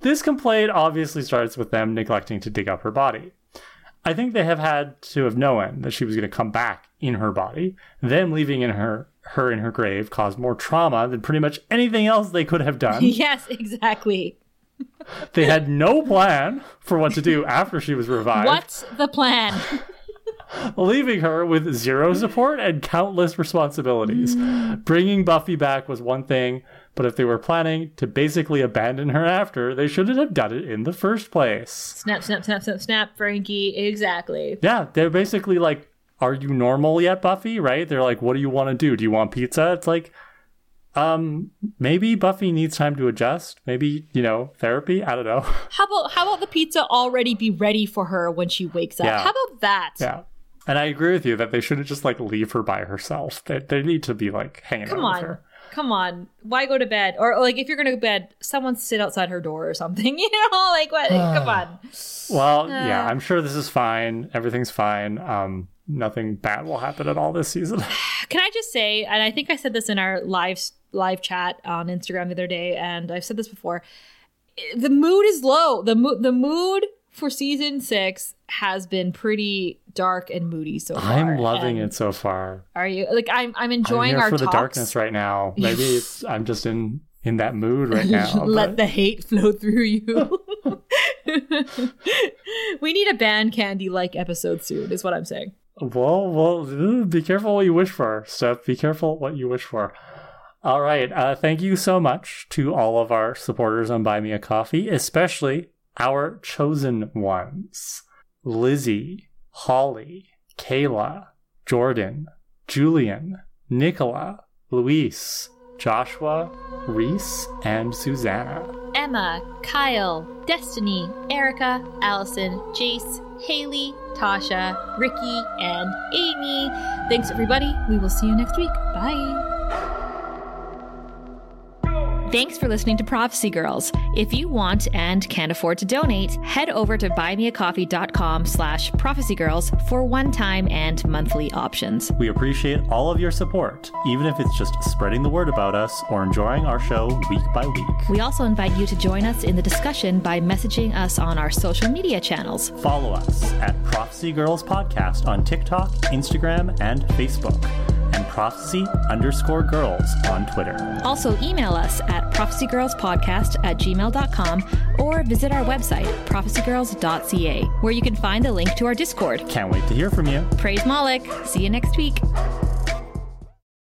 This complaint obviously starts with them neglecting to dig up her body. I think they have had to have known that she was going to come back in her body. Them leaving in her her in her grave caused more trauma than pretty much anything else they could have done. yes, exactly. they had no plan for what to do after she was revived. What's the plan? leaving her with zero support and countless responsibilities. Mm. Bringing Buffy back was one thing, but if they were planning to basically abandon her after, they shouldn't have done it in the first place. Snap, snap, snap, snap, snap, Frankie. Exactly. Yeah, they're basically like, Are you normal yet, Buffy? Right? They're like, What do you want to do? Do you want pizza? It's like, um, maybe Buffy needs time to adjust. Maybe, you know, therapy. I don't know. How about how about the pizza already be ready for her when she wakes up? Yeah. How about that? Yeah. And I agree with you that they shouldn't just like leave her by herself. They, they need to be like hanging Come out on. with her. Come on. Why go to bed? Or, like if you're going to bed, someone sit outside her door or something. You know, like what? Come on. Well, uh, yeah, I'm sure this is fine. Everything's fine. Um, nothing bad will happen at all this season. Can I just say, and I think I said this in our live live chat on Instagram the other day, and I've said this before. The mood is low. the mo- The mood for season six has been pretty dark and moody so far. I'm loving it so far. Are you like I'm? I'm enjoying I'm our for talks. the darkness right now. Maybe it's I'm just in in that mood right now. Let but... the hate flow through you. we need a band candy like episode soon. Is what I'm saying. Well, well, be careful what you wish for, Steph. Be careful what you wish for. All right. Uh, thank you so much to all of our supporters on Buy Me a Coffee, especially our chosen ones Lizzie, Holli, Kala, Jordan, Julian, Nicola, Louise, Joshua, Reece, and Suzannah. Emma, Kyle, Destiny, Erika, Allison, Jace, Haley, Tasha, Rickey, and Amie. Thanks, everybody. We will see you next week. Bye. Thanks for listening to Prophecy Girls. If you want and can afford to donate, head over to buymeacoffee.com slash prophecygirls for one-time and monthly options. We appreciate all of your support, even if it's just spreading the word about us or enjoying our show week by week. We also invite you to join us in the discussion by messaging us on our social media channels. Follow us at Prophecy Girls Podcast on TikTok, Instagram, and Facebook and prophecy underscore girls on Twitter. Also, email us at prophecygirlspodcast at gmail.com or visit our website, prophecygirls.ca, where you can find the link to our Discord. Can't wait to hear from you. Praise Moloch. See you next week.